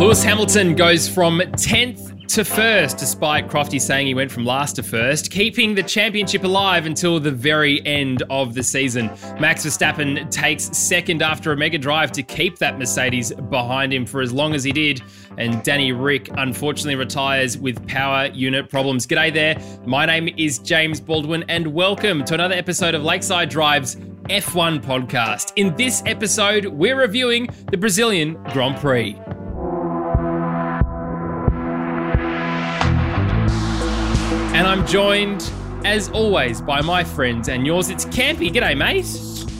Lewis Hamilton goes from 10th to first, despite Crofty saying he went from last to first, keeping the championship alive until the very end of the season. Max Verstappen takes second after a mega drive to keep that Mercedes behind him for as long as he did. And Danny Ric unfortunately retires with power unit problems. G'day there. My name is James Baldwin, and welcome to another episode of Lakeside Drive's F1 podcast. In this episode, we're reviewing the Brazilian Grand Prix. I'm joined, as always, by my friends and yours. It's Campy. G'day, mate.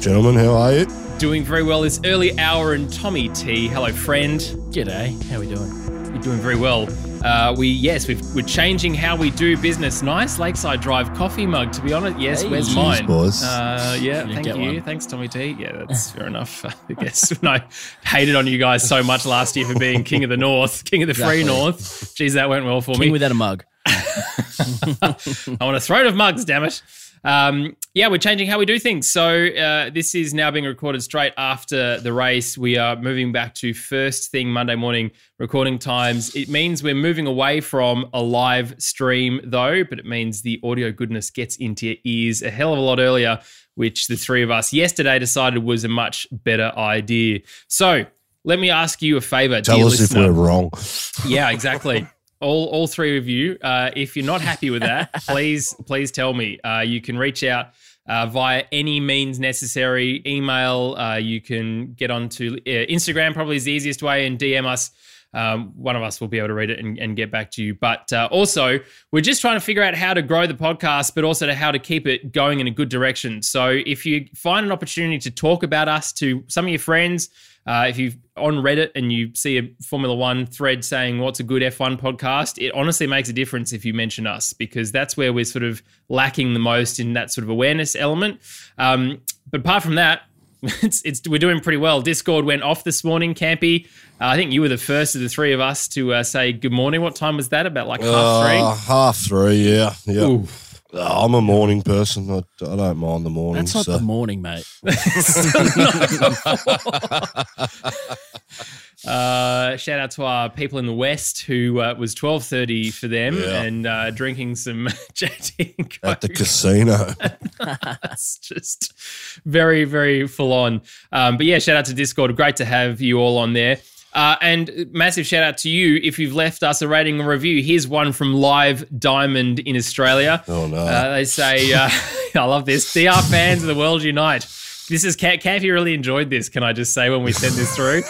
Gentlemen, how are you? Doing very well this early hour, and Tommy T. Hello, friend. G'day, how are we doing? You're doing very well. Uh, we yes, we are changing how we do business. Nice Lakeside Drive coffee mug. To be honest, yes. Hey. where's Cheers, mine? boys. Uh, yeah, thank you. one. Thanks, Tommy T. Yeah, that's fair enough. I guess. when I hated on you guys so much last year for being king of the North, king of the free North. Geez, that went well for me. King without a mug. I want a throne of mugs, damn it. Um, yeah, we're changing how we do things. So uh, this is now being recorded straight after the race. We are moving back to first thing Monday morning recording times. It means we're moving away from a live stream, though, but it means the audio goodness gets into your ears a hell of a lot earlier, which the three of us yesterday decided was a much better idea. So let me ask you a favor, Tell us listener. if we're wrong. Yeah, exactly. all all three of you. Uh, if you're not happy with that, please please tell me. Uh, you can reach out uh, via any means necessary. Email. Uh, you can get onto uh, Instagram. Probably is the easiest way, and DM us. Um, one of us will be able to read it and, and get back to you. But uh, also, we're just trying to figure out how to grow the podcast, but also to how to keep it going in a good direction. So if you find an opportunity to talk about us to some of your friends, uh, if you've on Reddit and you see a Formula One thread saying what's a good F1 podcast, it honestly makes a difference if you mention us because that's where we're sort of lacking the most in that sort of awareness element. Um, but apart from that, it's, it's we're doing pretty well. Discord went off this morning, Campy. Uh, I think you were the first of the three of us to uh, say good morning. What time was that? About like half Uh, three. half three, yeah. yeah. Ooh. Uh, I'm a morning person. I, I don't mind the morning. That's not so. the morning, mate. Uh, shout out to our people in the West who uh, was twelve thirty for them Yeah. and uh, drinking some. At the casino. That's just very, very full on. Um, but yeah, shout out to Discord. Great to have you all on there. Uh, and massive shout out to you if you've left us a rating and review. Here's one from Live Diamond in Australia. Oh, no. Uh, they say, uh, I love this. DR fans of the world unite. This is Campy really enjoyed this. Can I just say when we send this through?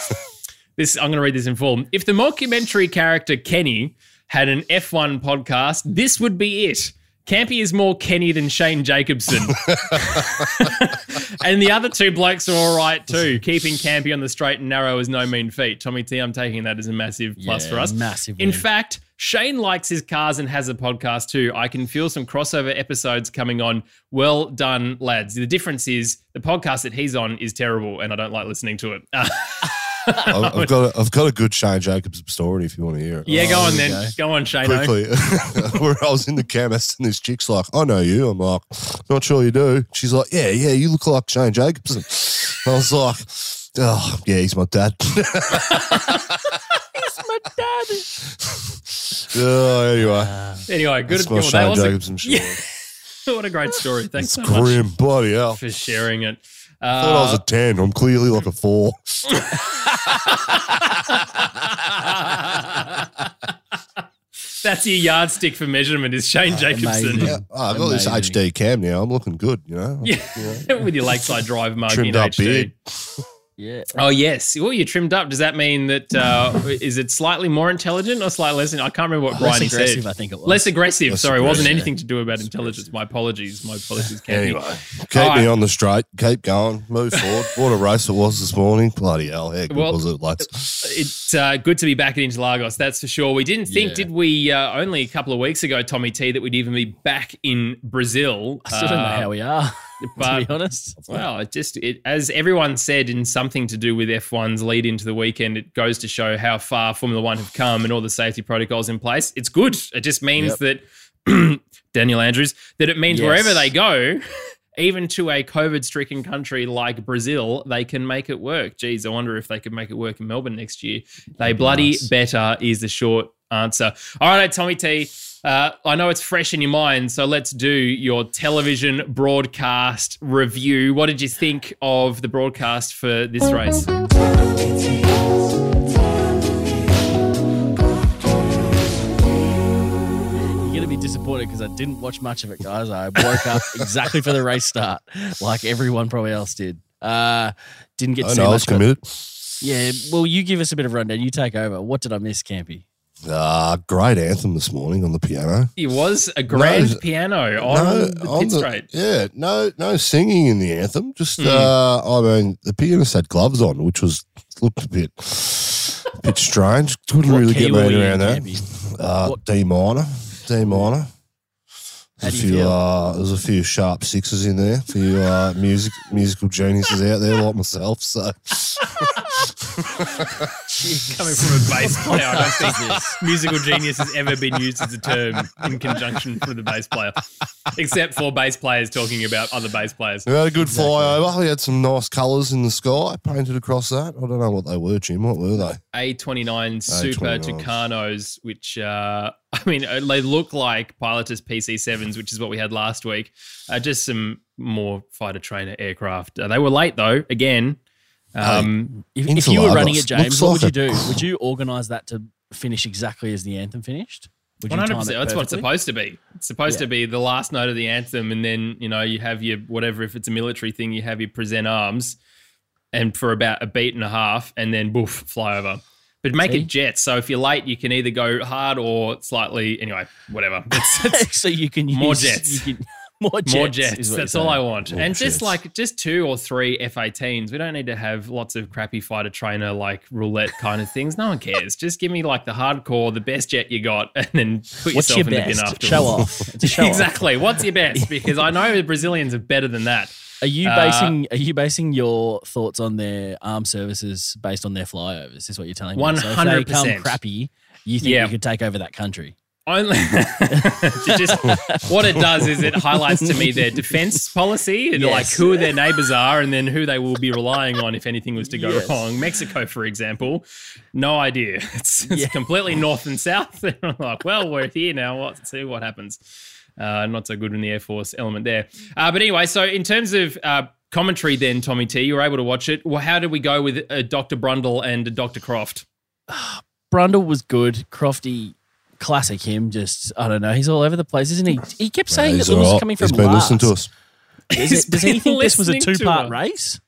This I'm going to read this in full. If the mockumentary character Kenny had an F1 podcast, this would be it. Campy is more Kenny than Shane Jacobson. and the other two blokes are all right too. Keeping Campy on the straight and narrow is no mean feat. Tommy T, I'm taking that as a massive plus Yeah, for us. massive In fact, Shane likes his cars and has a podcast too. I can feel some crossover episodes coming on. Well done, lads. The difference is the podcast that he's on is terrible, and I don't like listening to it. I've, I've got a, I've got a good Shane Jacobs story if you want to hear it. yeah, go um, on then. you Go on, Shane. Quickly, where I was in the chemist and this chick's like, I know you. I'm like, not sure you do. She's like, yeah, yeah, you look like Shane Jacobson. I was like, oh, yeah, he's my dad. He's my dad. oh, anyway, uh, Anyway, good. that's my well, that Shane was a- Jacobson story. what a great story. Thanks It's so much bloody hell. for sharing it. I thought I was Uh, a 10. I'm clearly like a 4. that's your yardstick for measurement is Shane Jacobson. amazing. Yeah, oh, I got this Amazing. HD cam now. I'm looking good, you know? Yeah, with your Lakeside Drive mug Trimmed in up HD. beard. Yeah. Oh yes. Well, you trimmed up. Does that mean that uh, is it slightly more intelligent or slightly less? I can't remember what Less Bryony aggressive, said. I think it was. Less aggressive. Less Sorry, it wasn't anything to do about intelligence. My apologies. My apologies. Campy. Anyway, keep All me right. on the straight. Keep going. Move forward. What a race it was this morning. Bloody hell. Heck, Well, was it, lads? it's uh, good to be back at Interlagos. That's for sure. We didn't think, Yeah. did we? Uh, only a couple of weeks ago, Tommy T, that we'd even be back in Brazil. I still don't know Uh, how we are, but- to be honest. Well, it just it, as everyone said in something to do with F1's lead into the weekend, it goes to show how far Formula One have come and all the safety protocols in place. It's good. It just means that Daniel Andrews that it means Yes. wherever they go, even to a COVID stricken country like Brazil, they can make it work. Geez, I wonder if they could make it work in Melbourne next year. They bloody Nice. better is the short answer. All right, Tommy T. Uh, I know it's fresh in your mind, so let's do your television broadcast review. What did you think of the broadcast for this race? You're going to be disappointed because I didn't watch much of it, guys. I woke up exactly for the race start, like everyone probably else did. Uh, didn't get to I see know I much. was it. committed. Yeah, well, you give us a bit of rundown. You take over. What did I miss, Campy? Uh, great anthem this morning on the piano. It was a grand No, piano on the on pit straight. yeah, no, no singing in the anthem. Just, Hmm. uh, I mean, the pianist had gloves on, which was looked a bit, a bit strange. Couldn't What really get my head around that. Uh, D minor, D minor. How There's a you few, feel? uh, there's a few sharp sixes in there. A few uh, music musical geniuses out there like myself. So Coming from a bass player, I don't think this musical genius has ever been used as a term in conjunction with a bass player, except for bass players talking about other bass players. we had a good flyover. We had some nice colours in the sky painted across that. I don't know what they were, Jim. What were they? A29 Super A29s. Tucanos, which uh, I mean, uh, they look like Pilatus PC7s, which is what we had last week. Uh, just some more fighter trainer aircraft. Uh, they were late though. Again, um, If, if you were running it, James, looks what would you a- do? Would you organise that to finish exactly as the anthem finished? Would you One time hundred percent. That's what it's supposed to be. It's supposed Yeah. to be the last note of the anthem, and then you know you have your whatever. If it's a military thing, you have your present arms, and for about a beat and a half, and then boof, fly over. But make See? it jets. So if you're late, you can either go hard or slightly. Anyway, whatever. It's, it's so you can More use, jets. You can, more jets. more jets. That's all I want. More and just like just two or three F-18s. We don't need to have lots of crappy fighter trainer like roulette kind of things. No one cares. just give me like the hardcore, the best jet you got, and then put What's yourself your in the bin best? afterwards. Show off. Show off. exactly. What's your best? Because I know the Brazilians are better than that. Are you Uh, basing Are you basing your thoughts on their armed services based on their flyovers? Is what you're telling me? So if 100%. crappy, you think Yeah. you could take over that country? Only just what it does is it highlights to me their defense policy and like who their neighbors are and then who they will be relying on if anything was to go Yes. wrong. Mexico, for example, no idea. It's, it's Yeah. completely north and south. And I'm like, well, we're here now. Let's see what happens. Uh, not so good in the Air Force element there. Uh, but anyway, so in terms of uh, commentary, then Tommy T, you were able to watch it. Well, how did we go with uh, Dr. Brundle and Dr. Croft? Brundle was good. Crofty, classic him. Just I don't know. He's all over the place, isn't he? He kept saying He's that it was coming from He's been last. listening to us. Is it, does he think this was a two-part race?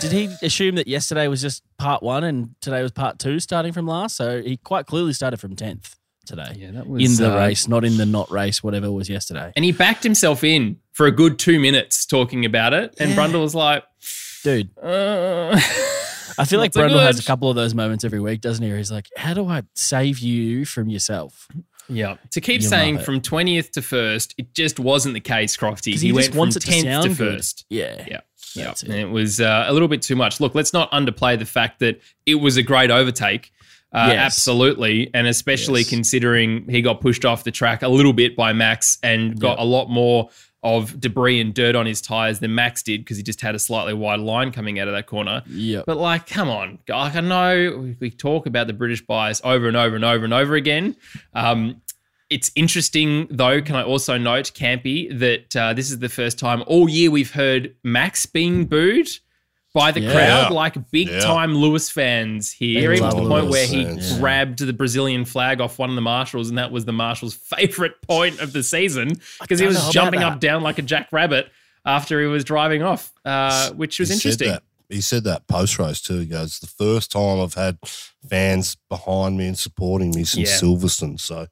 Did he assume that yesterday was just part one and today was part two, starting from last? So he quite clearly started from tenth today Yeah, that was in the uh, race, not in the not race, whatever was yesterday. And he backed himself in for a good two minutes talking about it. And Brundle was like, Dude, uh, I feel like Brundle has a couple of those moments every week, doesn't he? Where he's like, "How do I save you from yourself?" yeah. To keep You saying from 20th to first, it just wasn't the case, Crofty. He, he, went from it to 10th to first. Yeah, Yeah. Yeah. It. And it was uh, a little bit too much. Look, let's not underplay the fact that it was a great overtake. Uh, Yes. Absolutely. And especially Yes. considering he got pushed off the track a little bit by Max and got Yep. a lot more of debris and dirt on his tires than Max did because he just had a slightly wider line coming out of that corner. Yeah. But like, come on, like I know we- talk about the British bias over and over and over and over again. Um, it's interesting though. Can I also note, Campy, that uh, this is the first time all year we've heard Max being booed by the Yeah. crowd, like big Yeah. time Lewis fans here, even to the point Lewis where he fans. Yeah. grabbed the Brazilian flag off one of the marshals, and that was the marshal's favorite point of the season because he was jumping up down like a jackrabbit after he was driving off, uh, which was He said interesting. that. He said that post race too. He goes, "The first time I've had fans behind me and supporting me since Yeah. Silverstone." So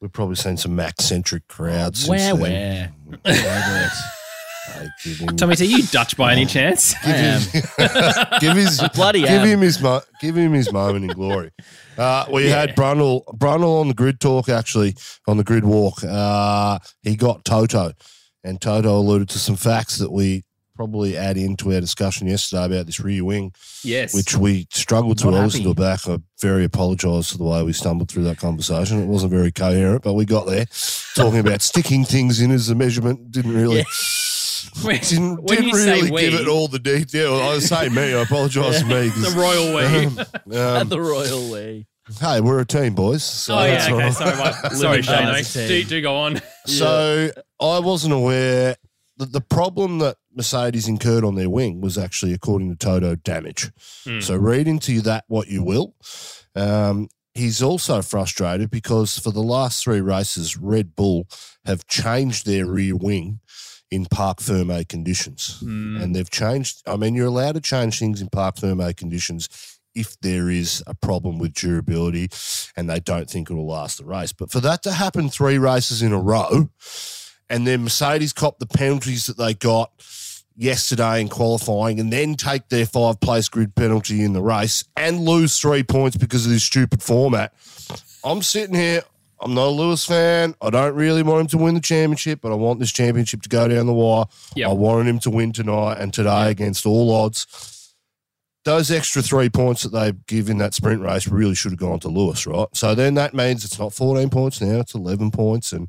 we've probably seen some Max centric crowds. since Where, then. where? Him, Tommy, are you Dutch by any chance? I am. give his Bloody give am. him his mo- give him his moment in glory. Uh, we Yeah. had Brundle Brundle on the grid talk actually on the grid walk. Uh, he got Toto, and Toto alluded to some facts that we probably add into our discussion yesterday about this rear wing, Yes. which we struggled to. Not I listened to it back. I very apologise for the way we stumbled through that conversation. It wasn't very coherent, but we got there. Talking about sticking things in as a measurement didn't really. When, didn't, when didn't you say really give it all the detail. I say me. I apologise to me. the royal way. um, um, the royal way. hey, we're a team, boys. So oh yeah, okay. Sorry, sorry, Shane. Do, do go on. So I wasn't aware that the problem that Mercedes incurred on their wing was actually, according to Toto, damage. Hmm. So read into that what you will. Um, he's also frustrated because for the last three races, Red Bull have changed their rear wing in parc ferme conditions. Hmm. And they've changed, I mean, you're allowed to change things in parc ferme conditions if there is a problem with durability and they don't think it'll last the race. But for that to happen three races in a row, and then Mercedes cop the penalties that they got yesterday in qualifying and then take their five place grid penalty in the race and lose three points because of this stupid format. I'm sitting here. I'm not a Lewis fan. I don't really want him to win the championship, but I want this championship to go down the wire. Yep. I wanted him to win tonight and today against all odds. Those extra three points that they give in that sprint race really should have gone to Lewis, right? So then that means it's not 14 points now, it's 11 points. And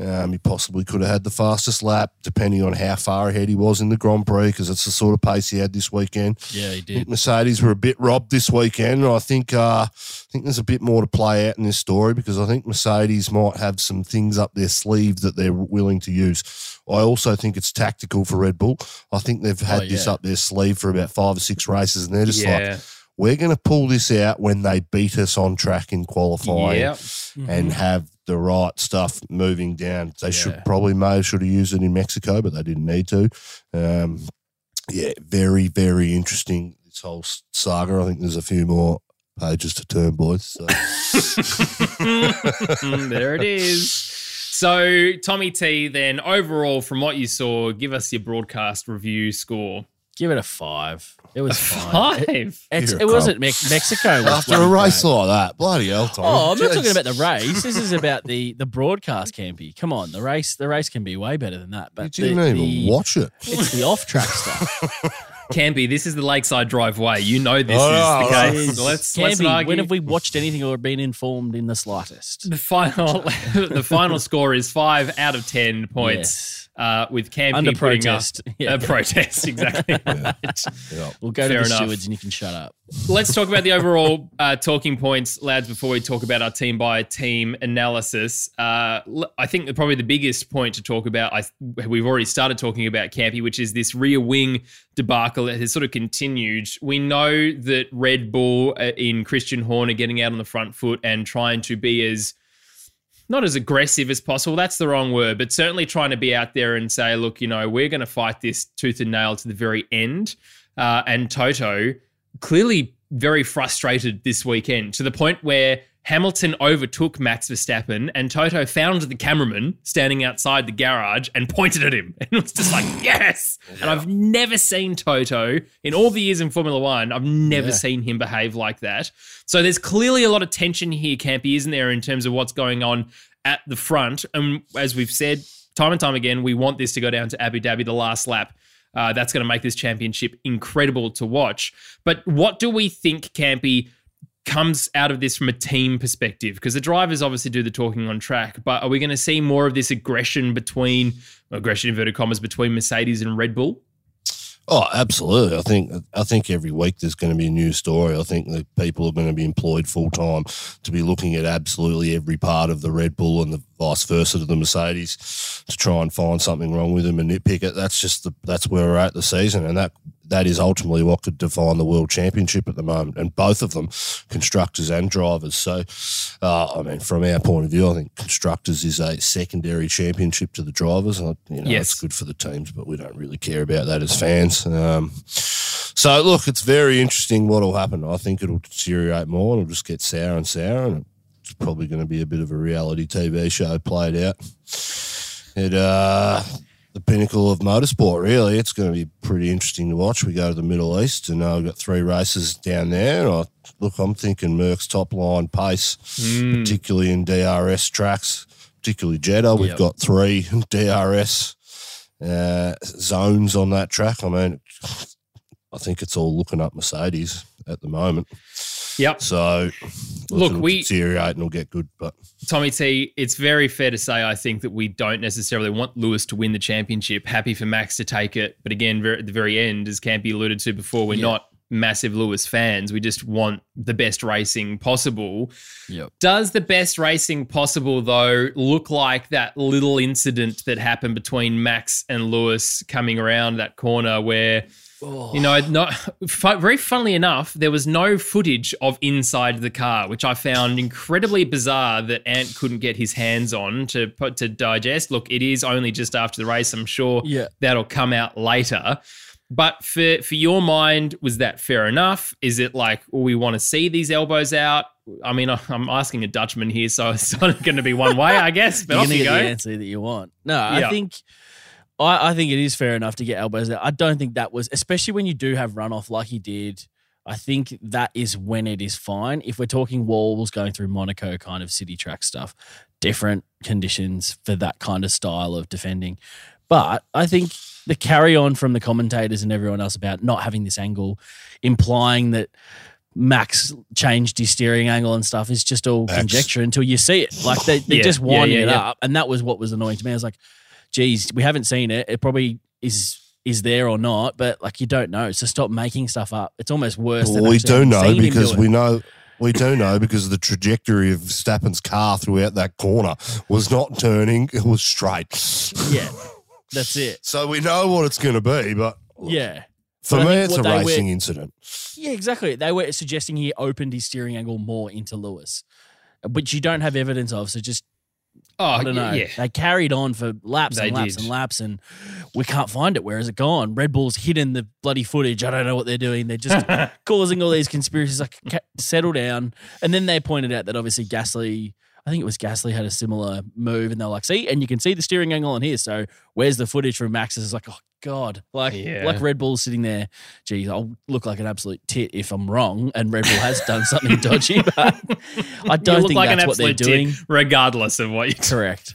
um, he possibly could have had the fastest lap, depending on how far ahead he was in the Grand Prix, because it's the sort of pace he had this weekend. Yeah, he did. Mercedes were a bit robbed this weekend, and I think uh, I think there's a bit more to play out in this story because I think Mercedes might have some things up their sleeve that they're willing to use. I also think it's tactical for Red Bull. I think they've had Oh, this up their sleeve for about five or six races, and they're just like, we're going to pull this out when they beat us on track in qualifying Yep. and have the right stuff moving down. They should probably may have should have used it in Mexico, but they didn't need to. Um, yeah, very very interesting this whole saga. I think there's a few more pages to turn, boys. So. Mm, there it is. So, Tommy T, then overall, from what you saw, give us your broadcast review score. Give it a five. It was fine. It, Five. it's, You're a it wasn't Mex- Mexico. Was After a bloody race great. like that, bloody hell, Tom. Oh, I'm not talking about the race. This is about the the broadcast, Campy. Come on, the race the race can be way better than that. You But didn't the, even the- watch it. It's the off track stuff. Campy, this is the Lakeside Driveway. You know this Oh, is the right. case. Is- Let's, let's Campy, argue. when have we watched anything or been informed in the slightest? the final the final score is five out of ten points. Yes. Uh, with Campy Under protest. Yeah. a protest, exactly. Yeah. We'll go Fair to the enough. stewards and you can shut up. Let's talk about the overall uh, talking points, lads, before we talk about our team by team analysis. Uh, I think probably the biggest point to talk about, I, we've already started talking about Campy, which is this rear wing debacle that has sort of continued. We know that Red Bull uh, in Christian Horner getting out on the front foot and trying to be as not as aggressive as possible. That's the wrong word, but certainly trying to be out there and say, look, you know, we're going to fight this tooth and nail to the very end. Uh, and Toto clearly very frustrated this weekend to the point where Hamilton overtook Max Verstappen and Toto found the cameraman standing outside the garage and pointed at him. And it was just like, yes. And I've never seen Toto in all the years in Formula One, I've never Yeah. seen him behave like that. So there's clearly a lot of tension here, Campy, isn't there, in terms of what's going on at the front. And as we've said time and time again, we want this to go down to Abu Dhabi, the last lap. Uh, that's going to make this championship incredible to watch. But what do we think, Campy, comes out of this from a team perspective? Because the drivers obviously do the talking on track, but are we going to see more of this aggression between, aggression inverted commas, between Mercedes and Red Bull? Oh, absolutely. I think I think every week there's going to be a new story. I think that people are going to be employed full time to be looking at absolutely every part of the Red Bull and the vice versa to the Mercedes to try and find something wrong with them and nitpick it. That's just the that's where we're at the season, and that that is ultimately what could define the world championship at the moment, and both of them, constructors and drivers. So, uh, I mean, from our point of view, I think constructors is a secondary championship to the drivers. And, you know, Yes. it's good for the teams, but we don't really care about that as fans. Um, so, look, it's very interesting what will happen. I think it'll deteriorate more. and It'll just get sour and sour, and it's probably going to be a bit of a reality TV show played out. It uh, the pinnacle of motorsport, really. It's going to be pretty interesting to watch. We go to the Middle East, and uh, we've got three races down there. And I, look, I'm thinking Merc's top line pace, particularly in DRS tracks, particularly Jeddah. We've Yep. got three DRS uh, zones on that track. I mean, I think it's all looking up Mercedes at the moment. Yep. So Look, we- deteriorate and it'll get good, but Tommy T, it's very fair to say I think that we don't necessarily want Lewis to win the championship. Happy for Max to take it, but again, at the very end, as Campy alluded to before, we're Yeah. not massive Lewis fans. We just want the best racing possible. Yep. Does the best racing possible though look like that little incident that happened between Max and Lewis coming around that corner where you know, oh. not fu- very funnily enough, there was no footage of inside the car, which I found incredibly bizarre that Ant couldn't get his hands on to put to digest. Look, it is only just after the race. I'm sure Yeah. that'll come out later. But for for your mind, was that fair enough? Is it like well, we want to see these elbows out? I mean, I'm asking a Dutchman here, so it's only going to be one way, I guess. But You're off you get go. the answer that you want. No, Yeah. I think I, I think it is fair enough to get elbows out. I don't think that was especially when you do have runoff like he did. I think that is when it is fine. If we're talking walls going through Monaco kind of city track stuff, different conditions for that kind of style of defending. But I think the carry on from the commentators and everyone else about not having this angle, implying that Max changed his steering angle and stuff is just all Max. conjecture until you see it. Like they, they're Yeah, just yeah, winding yeah, it yeah. up. And that was what was annoying to me. I was like, geez, we haven't seen it. It probably is is there or not, but like you don't know. So stop making stuff up. It's almost worse than Well, we do know because do we know we do know because the trajectory of Stappen's car throughout that corner was not turning; it was straight. Yeah. That's it. So we know what it's going to be, but Yeah. for But me, it's a they were- racing incident. Yeah, exactly. They were suggesting he opened his steering angle more into Lewis, which you don't have evidence of. So just Oh, I don't know. Yeah. They carried on for laps They and laps did. and laps, and we can't find it. Where has it gone? Red Bull's hidden the bloody footage. I don't know what they're doing. They're just causing all these conspiracies. Like, settle down. And then they pointed out that obviously Gasly, I think it was Gasly, had a similar move, and they're like, "See, and you can see the steering angle on here. So where's the footage from Max?" It's like, oh god, like Yeah. like Red Bull sitting there. Geez, I'll look like an absolute tit if I'm wrong, and Red Bull has done something dodgy, but I don't think like that's an what they're doing. regardless of what you Correct.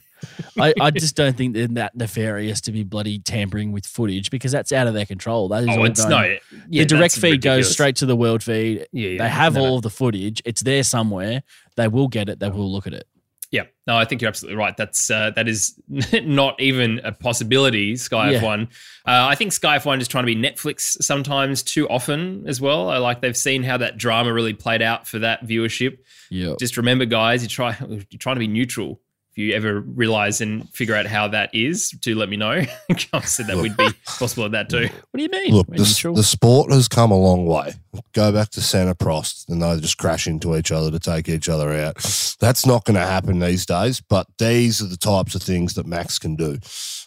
I, I just don't think they're that nefarious to be bloody tampering with footage because that's out of their control. That is Oh, it's no. Yeah, the direct feed goes straight to the world feed. Yeah, yeah. They have No, no. all of the footage. It's there somewhere. They will get it. They mm. will look at it. Yeah, no, I think you're absolutely right. That's uh, that is not even a possibility. Sky Yeah. F1. Uh, I think Sky F1 is trying to be Netflix sometimes too often as well. I like they've seen how that drama really played out for that viewership. Yeah. Just remember, guys, you try you're trying to be neutral. If you ever realize and figure out how that is, do let me know. I said that would be possible at that too. What do you mean? Look, the, neutral? the sport has come a long way. Go back to Senna Prost and they just crash into each other to take each other out. That's not going to happen these days, but these are the types of things that Max can do.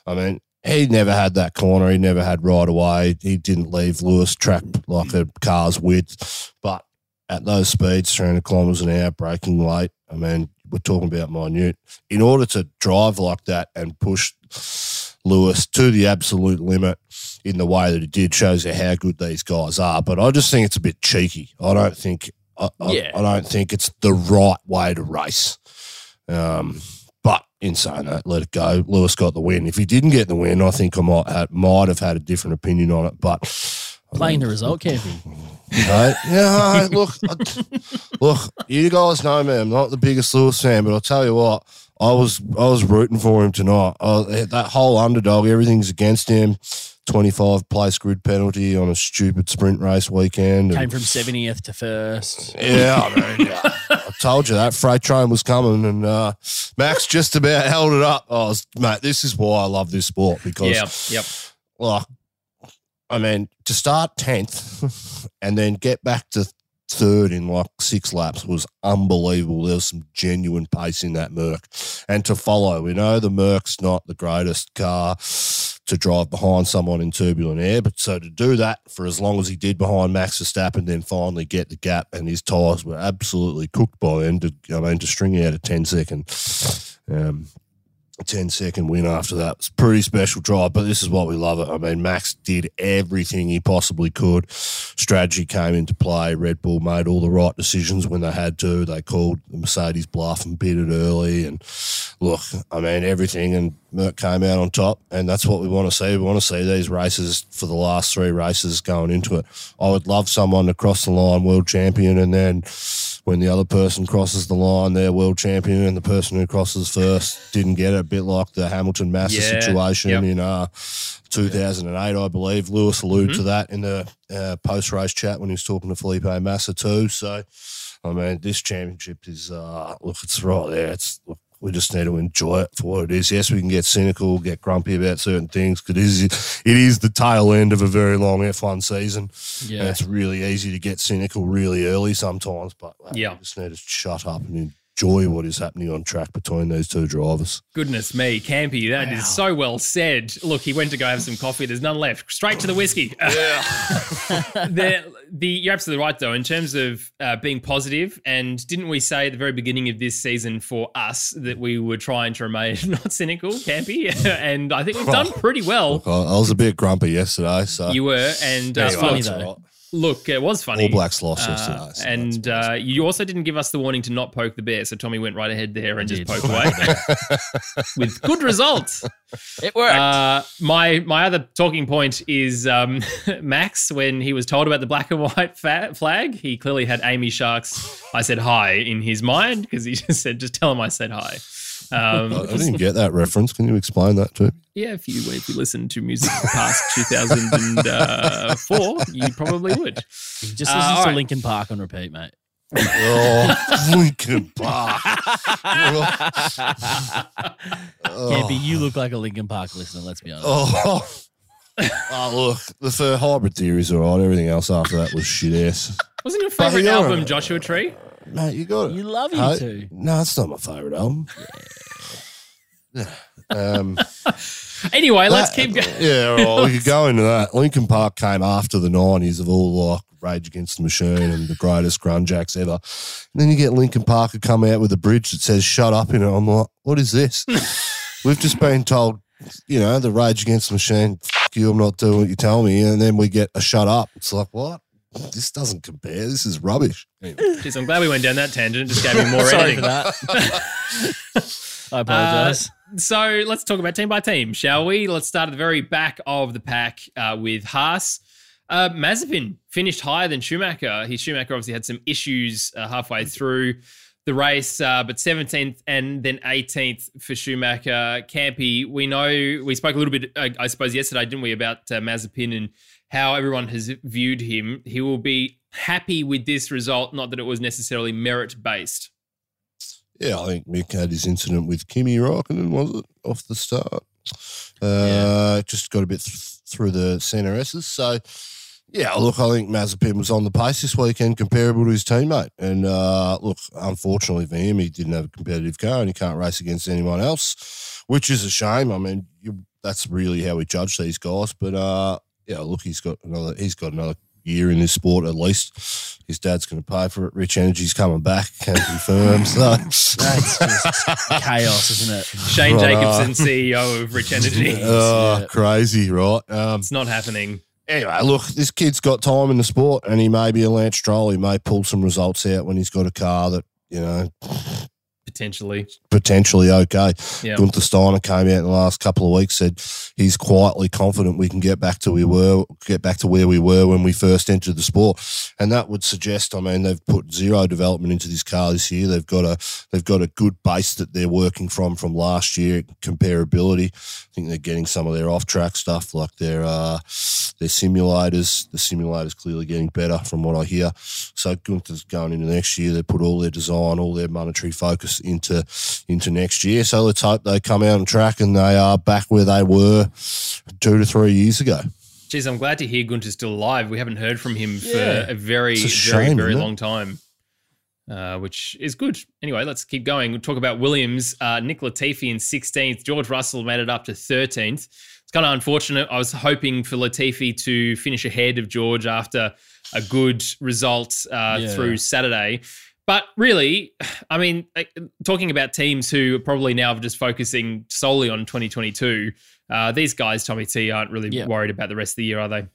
I mean, he never had that corner. He never had right away. He didn't leave Lewis trapped like a car's width. But at those speeds, 300 kilometres an hour, braking late, I mean, we're talking about minute. In order to drive like that and push Lewis to the absolute limit in the way that he did shows you how good these guys are. But I just think it's a bit cheeky. I don't think I, I- Yeah. I, don't think it's the right way to race. Um, but in saying that, let it go. Lewis got the win. If he didn't get the win, I think I might have, might have had a different opinion on it. But I Playing the result, Kevin. Yeah, look, I, look, you guys know me. I'm not the biggest Lewis fan, but I'll tell you what, I was I was rooting for him tonight. I, that whole underdog, everything's against him. 25 place grid penalty on a stupid sprint race weekend. and- Came from 70th to first. yeah, I mean. I told you that freight train was coming, and uh, Max just about held it up. I was, mate, this is why I love this sport because Yeah, yep. like, I mean, to start 10th and then get back to third in like six laps was unbelievable. There was some genuine pace in that Merc. And to follow, we know the Merc's not the greatest car to drive behind someone in turbulent air, but so to do that for as long as he did behind Max Verstappen, then finally get the gap, and his tyres were absolutely cooked by then. To, I mean, to string out a 10 second. Um, 10 second win after that. It's pretty special drive, but this is what we love it. I mean, Max did everything he possibly could. Strategy came into play. Red Bull made all the right decisions when they had to. They called Mercedes bluff and bid it early. And look, I mean, everything, and Merc came out on top, and that's what we want to see. We want to see these races for the last three races going into it. I would love someone to cross the line, world champion, and then when the other person crosses the line, they're world champion, and the person who crosses first didn't get it. A bit like the Hamilton Massa Yeah, situation yep. in uh, 2008, I believe. Lewis alluded Mm-hmm. to that in the uh, post race chat when he was talking to Felipe Massa too. So, I mean, this championship is uh, look, it's right there. It's look, we just need to enjoy it for what it is. Yes, we can get cynical, get grumpy about certain things because it is, it is the tail end of a very long F1 season. And Yeah. it's really easy to get cynical really early sometimes, but uh, Yeah. we just need to shut up and enjoy what is happening on track between those two drivers. Goodness me, Campy, that is so well said. Look, he went to go have some coffee. There's none left. Straight to the whiskey. the, the, you're absolutely right, though, in terms of uh, being positive. And didn't we say at the very beginning of this season for us that we were trying to remain not cynical, Campy? and I think we've done pretty well. Look, I, I was a bit grumpy yesterday, so You were. And uh, That's Anyway, funny, though. all right. Look, it was funny. All Blacks lost Uh, yesterday. so and uh, you also didn't give us the warning to not poke the bear, so Tommy went right ahead there and just poked away with good results. It worked. Uh, my my other talking point is um, Max when he was told about the black and white fa- flag. He clearly had Amy Shark's "I said hi" in his mind because he just said, "Just tell him I said hi." Um, I I didn't get that reference. Can you explain that to me? yeah, if you if you listen to music past 2004, you probably would. He just uh, listens all to right. Linkin Park on repeat, mate. Oh, Linkin Park. Campy, you look like a Linkin Park listener. Let's be honest. Oh. oh, look, the fur hybrid theory's all right. Everything else after that was shit ass. Wasn't your favorite album. Joshua Tree? Mate, you got it. You love U2. No, it's not my favourite album. Yeah. Um, Anyway, let's that- keep going. Yeah, right, we could go into that. Linkin Park came after the 90s of all like Rage Against the Machine and the greatest grunge acts ever. And then you get Linkin Park who come out with a bridge that says shut up in it. I'm like, what is this? We've just been told, you know, the Rage Against the Machine, Fuck you, I'm not doing what you tell me. And then we get a shut up. It's like, what? This doesn't compare. This is rubbish. Anyway. Jeez, I'm glad we went down that tangent. It just gave me more Sorry editing. for that. I apologize. So let's talk about team by team, shall we? Let's start at the very back of the pack uh, with Haas. Uh, Mazepin finished higher than Schumacher. His Schumacher obviously had some issues uh, halfway through the race, uh, but 17th and then 18th for Schumacher. Campy, we know we spoke a little bit, uh, I suppose, yesterday, didn't we, about uh, Mazepin and how everyone has viewed him. He will be happy with this result, not that it was necessarily merit based. Yeah, I think Mick had his incident with Kimi Raikkonen, was it, off the start? Uh, Just got a bit th- through the Senna S's. So, yeah, look, I think Mazepin was on the pace this weekend comparable to his teammate. And uh, look, unfortunately for him, he didn't have a competitive car and he can't race against anyone else, which is a shame. I mean, you, that's really how we judge these guys. But uh, yeah, look, he's got another. He's got another year in this sport at least. His dad's going to pay for it. Rich Energy's coming back, can confirm. So That's just chaos, isn't it? Shane Right. Jacobson, CEO of Rich Energy. Oh, Yeah. crazy, right? Um, It's not happening. anyway, look, this kid's got time in the sport, and he may be a Lance Stroll. He may pull some results out when he's got a car that you know Potentially. potentially okay. Yeah. Gunther Steiner came out in the last couple of weeks said he's quietly confident we can get back to we were get back to where we were when we first entered the sport, and that would suggest. I mean, they've put zero development into this car this year. They've got a they've got a good base that they're working from from last year. Comparability, I think they're getting some of their off track stuff like their uh, their simulators. The simulators clearly getting better from what I hear. So Gunther's going into next year. They put all their design, all their monetary focus into into next year. So let's hope they come out on track and they are back where they were two to three years ago. Geez, I'm glad to hear Gunter's still alive. We haven't heard from him Yeah. for a very, a very, shame, very isn't long time, uh, which is good. Anyway, let's keep going. We'll talk about Williams. Uh, Nick Latifi in 16th. George Russell made it up to 13th. It's kind of unfortunate. I was hoping for Latifi to finish ahead of George after a good result uh, Yeah. through Saturday. But really, I mean, talking about teams who are probably now just focusing solely on 2022, uh, these guys, Tommy T, aren't really Yeah. worried about the rest of the year, are they?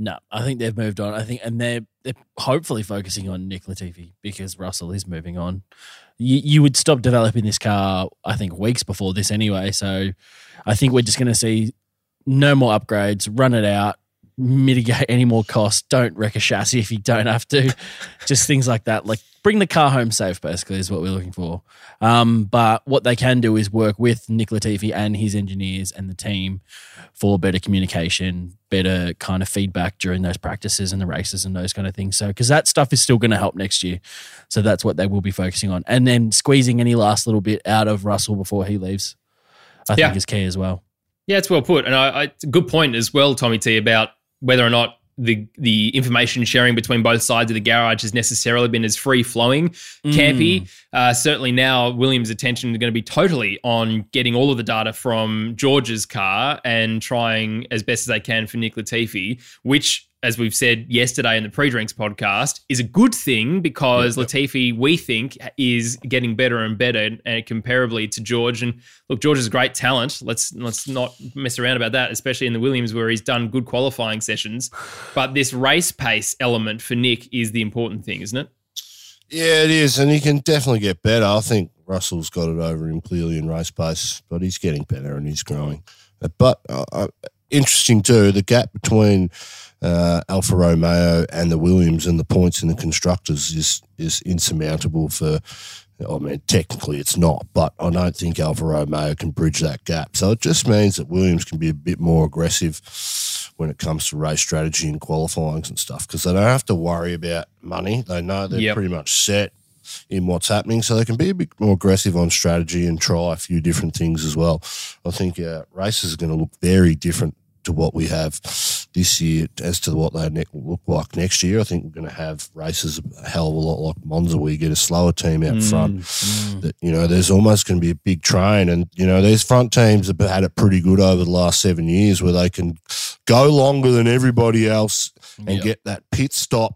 No, I think they've moved on. I think, and they're they're hopefully focusing on Nick Latifi because Russell is moving on. You you would stop developing this car, I think, weeks before this anyway. So, I think we're just going to see no more upgrades. Run it out. Mitigate any more costs. Don't wreck a chassis if you don't have to. just things like that. Like bring the car home safe, basically, is what we're looking for. Um, but what they can do is work with Nick Latifi and his engineers and the team for better communication, better kind of feedback during those practices and the races and those kind of things. So, because that stuff is still going to help next year. So, that's what they will be focusing on. And then squeezing any last little bit out of Russell before he leaves, I Yeah. think is key as well. Yeah, it's well put, and I, I, good point as well, Tommy T, about whether or not the the information sharing between both sides of the garage has necessarily been as free flowing. Campy, uh, certainly now Williams' attention is going to be totally on getting all of the data from George's car and trying as best as they can for Nick Latifi, which. As we've said yesterday in the pre-drinks podcast, is a good thing because Latifi, we think, is getting better and better, and comparably to George. And look, George is a great talent. Let's let's not mess around about that, especially in the Williams where he's done good qualifying sessions. But this race pace element for Nick is the important thing, isn't it? Yeah, it is, and he can definitely get better. I think Russell's got it over him clearly in race pace, but he's getting better and he's growing. Uh, But uh, uh, interesting too, the gap between uh, Alfa Romeo and the Williams and the points in the constructors is is insurmountable. For I mean, technically it's not, but I don't think Alfa Romeo can bridge that gap. So it just means that Williams can be a bit more aggressive when it comes to race strategy and qualifying and stuff because they don't have to worry about money. They know they're Yep. pretty much set in what's happening, so they can be a bit more aggressive on strategy and try a few different things as well. I think uh, races are going to look very different to what we have this year as to what they ne- look like next year. I think we're going to have races a hell of a lot like Monza, where you get a slower team out front. Mm, mm. That you know, there's almost going to be a big train, and you know, these front teams have had it pretty good over the last seven years, where they can go longer than everybody else and Yep. get that pit stop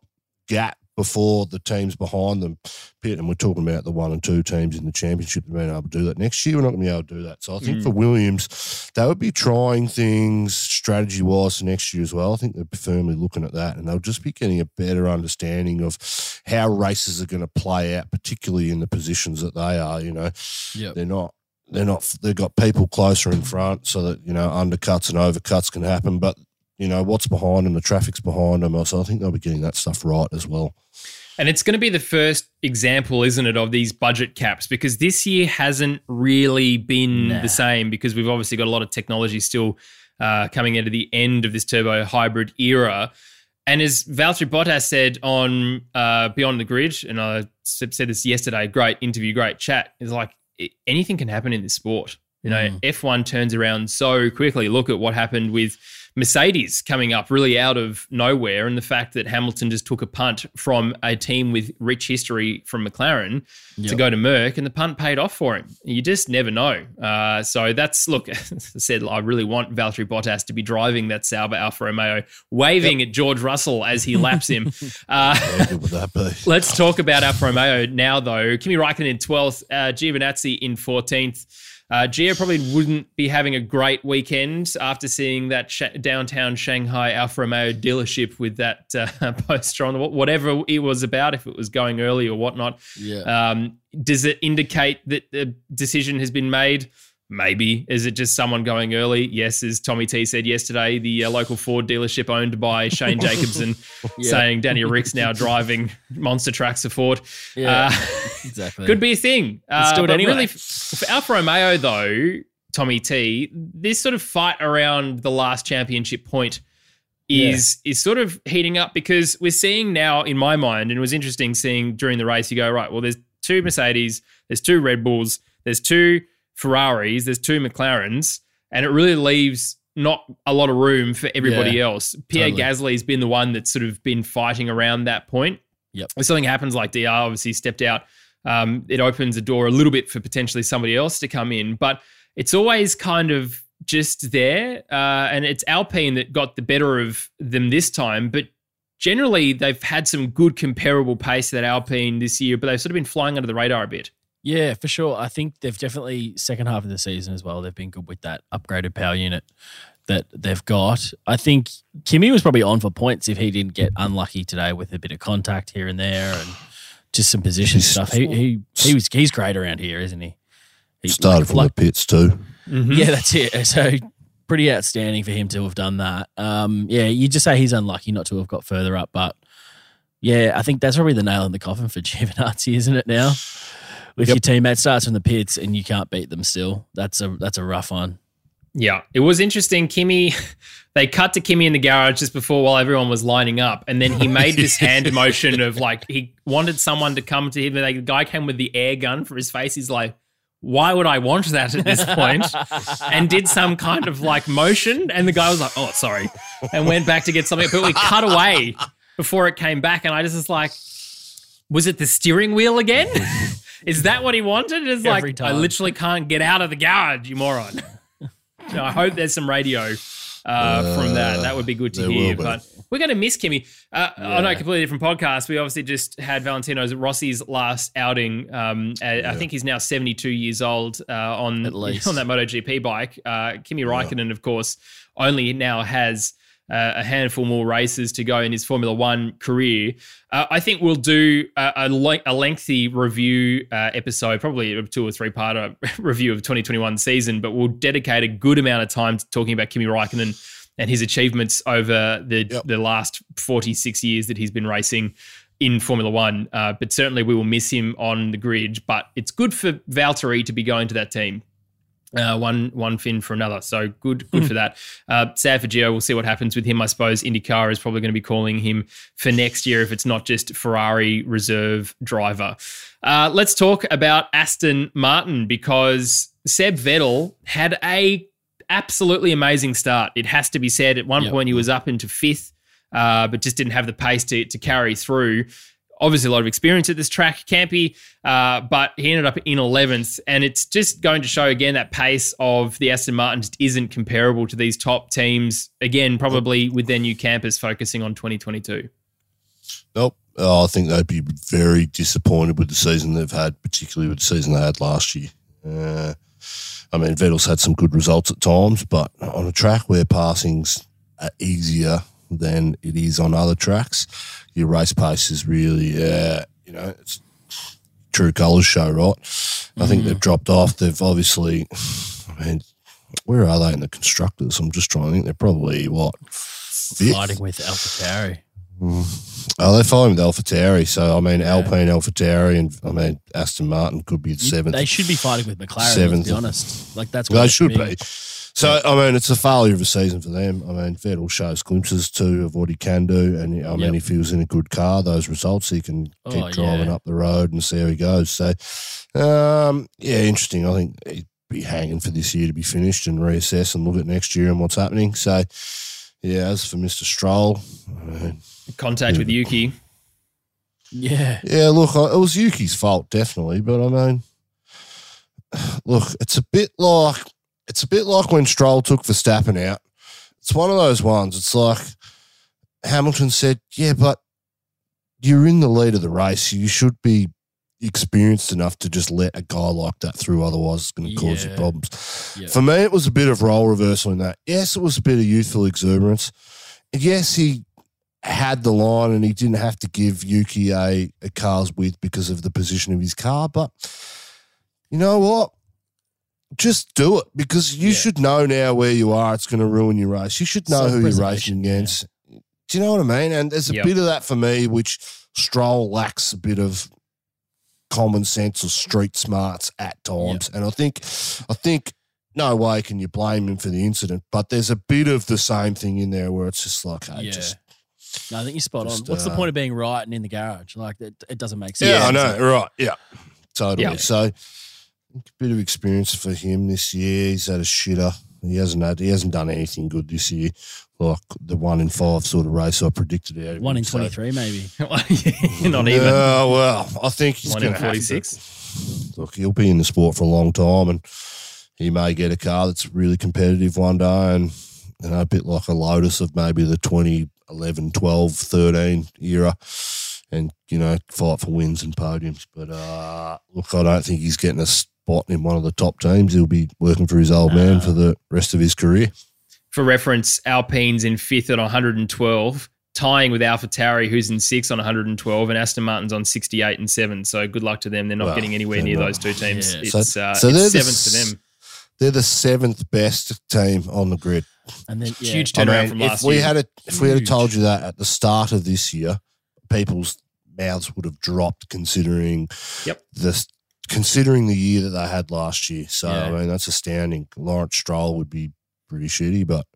gap before the teams behind them pit. And we're talking about the one and two teams in the championship that being able to do that. Next year, we're not going to be able to do that. So I think Mm. for Williams, they would be trying things strategy wise for next year as well. I think they're firmly looking at that and they'll just be getting a better understanding of how races are going to play out, particularly in the positions that they are. You know, Yep. they're not. They're not. They've got people closer in front, so that you know undercuts and overcuts can happen. But you know what's behind them, the traffic's behind them. So I think they'll be getting that stuff right as well. And it's going to be the first example, isn't it, of these budget caps? Because this year hasn't really been Nah. the same because we've obviously got a lot of technology still uh, coming into the end of this turbo hybrid era. And as Valtteri Bottas said on uh, Beyond the Grid, and I said this yesterday, great interview, great chat, is like anything can happen in this sport. You know, Mm. F1 turns around so quickly. Look at what happened with Mercedes coming up really out of nowhere, and the fact that Hamilton just took a punt from a team with rich history from McLaren to go to Merc, and the punt paid off for him. You just never know. Uh, so that's look. I said, I really want Valtteri Bottas to be driving that Sauber Alfa Romeo, waving at George Russell as he laps him. Uh? Let's talk about Alfa Romeo now, though. Kimi Raikkonen in 12th, uh, Giovinazzi in 14th. Uh, Gio probably wouldn't be having a great weekend after seeing that sh- downtown Shanghai Alfa Romeo dealership with that uh, poster on the wall, whatever it was about, if it was going early or whatnot. Yeah. Um, does it indicate that the decision has been made? Maybe. Is it just someone going early? Yes, as Tommy T said yesterday, the uh, local Ford dealership owned by Shane Jacobson Yeah. saying Danny Ric's now driving monster trucks for Ford. Yeah. Uh, exactly. could be a thing. Uh, but anyway. Really, for Alfa Romeo, though, Tommy T, this sort of fight around the last championship point is is sort of heating up because we're seeing now, in my mind, and it was interesting seeing during the race. You go right. Well, there's two Mercedes, there's two Red Bulls, there's two Ferraris, there's two McLarens, and it really leaves not a lot of room for everybody Yeah, else. Pierre totally. Gasly's been the one that's sort of been fighting around that point. Yep. If something happens like DR obviously stepped out, um, it opens a door a little bit for potentially somebody else to come in. But it's always kind of just there. Uh, and it's Alpine that got the better of them this time. But generally, they've had some good comparable pace to that Alpine this year, but they've sort of been flying under the radar a bit. Yeah, for sure. I think they've definitely second half of the season as well. They've been good with that upgraded power unit. that they've got. I think Kimi was probably on for points if he didn't get unlucky today with a bit of contact here and there and just some position stuff. He he he was he's great around here, isn't he? he Started from like- the pits too. Mhm. yeah, that's it. So pretty outstanding for him to have done that. Um, yeah, you just say he's unlucky not to have got further up, but yeah, I think that's probably the nail in the coffin for Giovinazzi, isn't it? Now, if Yep. your teammate starts from the pits and you can't beat them, still, that's a that's a rough one. Yeah, it was interesting. Kimi, they cut to Kimi in the garage just before while everyone was lining up, and then he made this hand motion of like he wanted someone to come to him. And like, the guy came with the air gun for his face. He's like, "Why would I want that at this point?" and did some kind of like motion, and the guy was like, "Oh, sorry," and went back to get something. But we cut away before it came back, and I just was like, "Was it the steering wheel again?" Is that what he wanted? It's Every like I literally can't get out of the garage, you moron. No, I hope there's some radio uh, from that. That would be good to hear. But we're going to miss Kimi. Uh, On a completely different podcast, we obviously just had Valentino's Rossi's last outing. Um, I- I think he's now 72 years old uh, on At least. on that MotoGP bike. Uh, Kimi Raikkonen, of course, only now has. Uh, a handful more races to go in his Formula One career. Uh, I think we'll do a, a, le- a lengthy review uh, episode, probably a two or three part review of 2021 season, but we'll dedicate a good amount of time to talking about Kimi Raikkonen and his achievements over the Yep. the last 46 years that he's been racing in Formula One. Uh, but certainly we will miss him on the grid. But it's good for Valtteri to be going to that team. Uh, one one fin for another, so good good for that. Uh, sad for Gio. We'll see what happens with him. I suppose IndyCar is probably going to be calling him for next year if it's not just Ferrari reserve driver. Uh, let's talk about Aston Martin because Seb Vettel had a absolutely amazing start. It has to be said. At one Yep. point, he was up into fifth, uh, but just didn't have the pace to, to carry through. Obviously, a lot of experience at this track, Campy, uh, but he ended up in 11th. And it's just going to show again that pace of the Aston Martin just isn't comparable to these top teams. Again, probably with their new campus focusing on 2022. Nope. Oh, I think they'd be very disappointed with the season they've had, particularly with the season they had last year. Uh, I mean, Vettel's had some good results at times, but on a track where passing's easier than it is on other tracks, your race pace is really, uh, you know, it's true colours show, right? I think they've dropped off. They've obviously, I mean, where are they in the constructors? I'm just trying to think. They're probably what fifth? Fighting with AlphaTauri. Oh, they're following with AlphaTauri. So I mean, Alpine, AlphaTauri, and I mean Aston Martin could be the seventh. They should be fighting with McLaren. Seventh. Let's be honest. Like that's what They should be. So I mean, it's a failure of a season for them. I mean, Vettel shows glimpses too of what he can do, and I mean, Yep. if he was in a good car, those results he can keep Oh, driving yeah. up the road and see how he goes. So, um, yeah, interesting. I think he'd be hanging for this year to be finished and reassess and look at next year and what's happening. So, yeah, as for Mister Stroll, I mean, Contact with Yuki. Yeah. Yeah, look, it was Yuki's fault, definitely. But I mean, look, it's a bit like it's a bit like when Stroll took Verstappen out. It's one of those ones. It's like Hamilton said, "Yeah, but you're in the lead of the race. You should be experienced enough to just let a guy like that through. Otherwise, it's going to cause you problems." Yeah. For me, it was a bit of role reversal in that. Yes, it was a bit of youthful exuberance. And yes, he had the line and he didn't have to give Yuki a, a car's width because of the position of his car. But you know what? Just do it because you Yeah. should know now where you are. It's going to ruin your race. You should know who you're racing Self-preservation, yeah. against. Do you know what I mean? And there's a Yep. bit of that for me, which Stroll lacks a bit of common sense or street smarts at times. And I think, I think, no way can you blame him for the incident, but there's a bit of the same thing in there where it's just like, hey, Yeah. just No, I think you're spot Just, on. What's the uh, point of being right and in the garage? Like it, it doesn't make sense. Yeah, I know. Right. Yeah. Totally. Yeah. So bit of experience for him this year. He's had a shitter. He hasn't had he hasn't done anything good this year. Like the one in five sort of race I predicted out. One in twenty three, maybe. Not even. Uh, well, I think he's One going in to 46. Look, he'll be in the sport for a long time, and he may get a car that's really competitive one day, and you know, a bit like a Lotus of maybe the 2011, 12, 13 era, and you know, fight for wins and podiums. But uh, look, I don't think he's getting a spot in one of the top teams. He'll be working for his old man for the rest of his career. for reference, Alpine's in fifth at 112, tying with AlphaTauri, who's in sixth on 112, and Aston Martin's on 68 and seven. So good luck to them. They're not Well, getting anywhere near not. those two teams. Yeah. It's, So- uh, so they're it's the seventh for s- them. They're the seventh best team on the grid. And then yeah. Huge I turnaround mean, from if last we year. had a, if we had told you that at the start of this year, people's mouths would have dropped considering Yep. the considering the year that they had last year. So Yeah. I mean that's astounding. Lawrence Stroll would be pretty shitty, but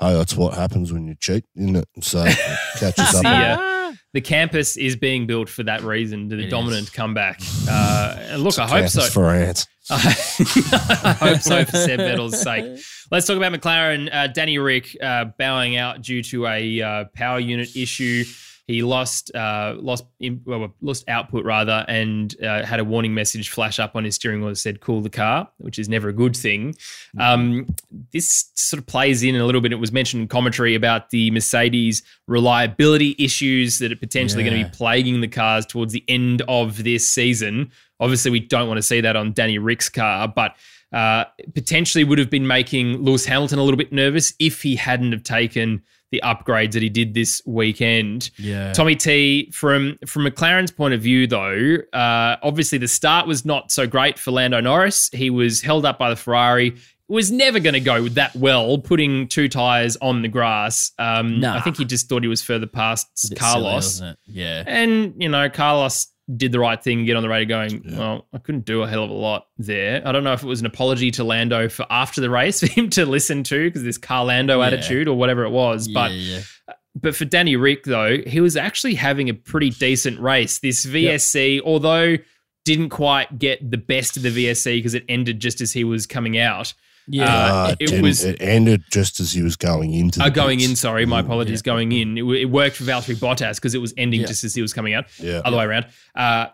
hey, that's what happens when you cheat, isn't it? So it catches up. See with ya. you. the campus is being built for that reason, to the It dominant comeback. Uh, and look, I hope so. for ants. I hope so for Seb Vettel's sake. Let's talk about McLaren. Uh, Danny Ric uh, bowing out due to a uh, power unit issue. He lost uh, lost in, well, lost output rather, and uh, had a warning message flash up on his steering wheel that said "cool the car," which is never a good thing. Um, this sort of plays in a little bit. It was mentioned in commentary about the Mercedes reliability issues that are potentially going to be plaguing the cars towards the end of this season. Obviously, we don't want to see that on Danny Ric's car, but uh, potentially would have been making Lewis Hamilton a little bit nervous if he hadn't have taken the upgrades that he did this weekend. Yeah. Tommy T, from from McLaren's point of view, though, uh, obviously the start was not so great for Lando Norris. He was held up by the Ferrari. Was never going to go that well, putting two tires on the grass. Um, Nah. I think he just thought he was further past It's a bit silly, Carlos. it? Yeah. And, you know, Carlos did the right thing, get on the radio going, Yeah. well, I couldn't do a hell of a lot there. I don't know if it was an apology to Lando for after the race for him to listen to because this Carlando Yeah. attitude or whatever it was. But yeah, yeah. Uh, but for Danny Ric, though, he was actually having a pretty decent race. This VSC, although didn't quite get the best of the VSC because it ended just as he was coming out. Yeah. Uh, Uh, it didn't- was- it ended just as he was going into Uh, going pits. in, sorry, my Mm, apologies. Going in, it, it worked for Valtteri Bottas because it was ending Yeah. just as he was coming out. Yeah. Other way around. Uh,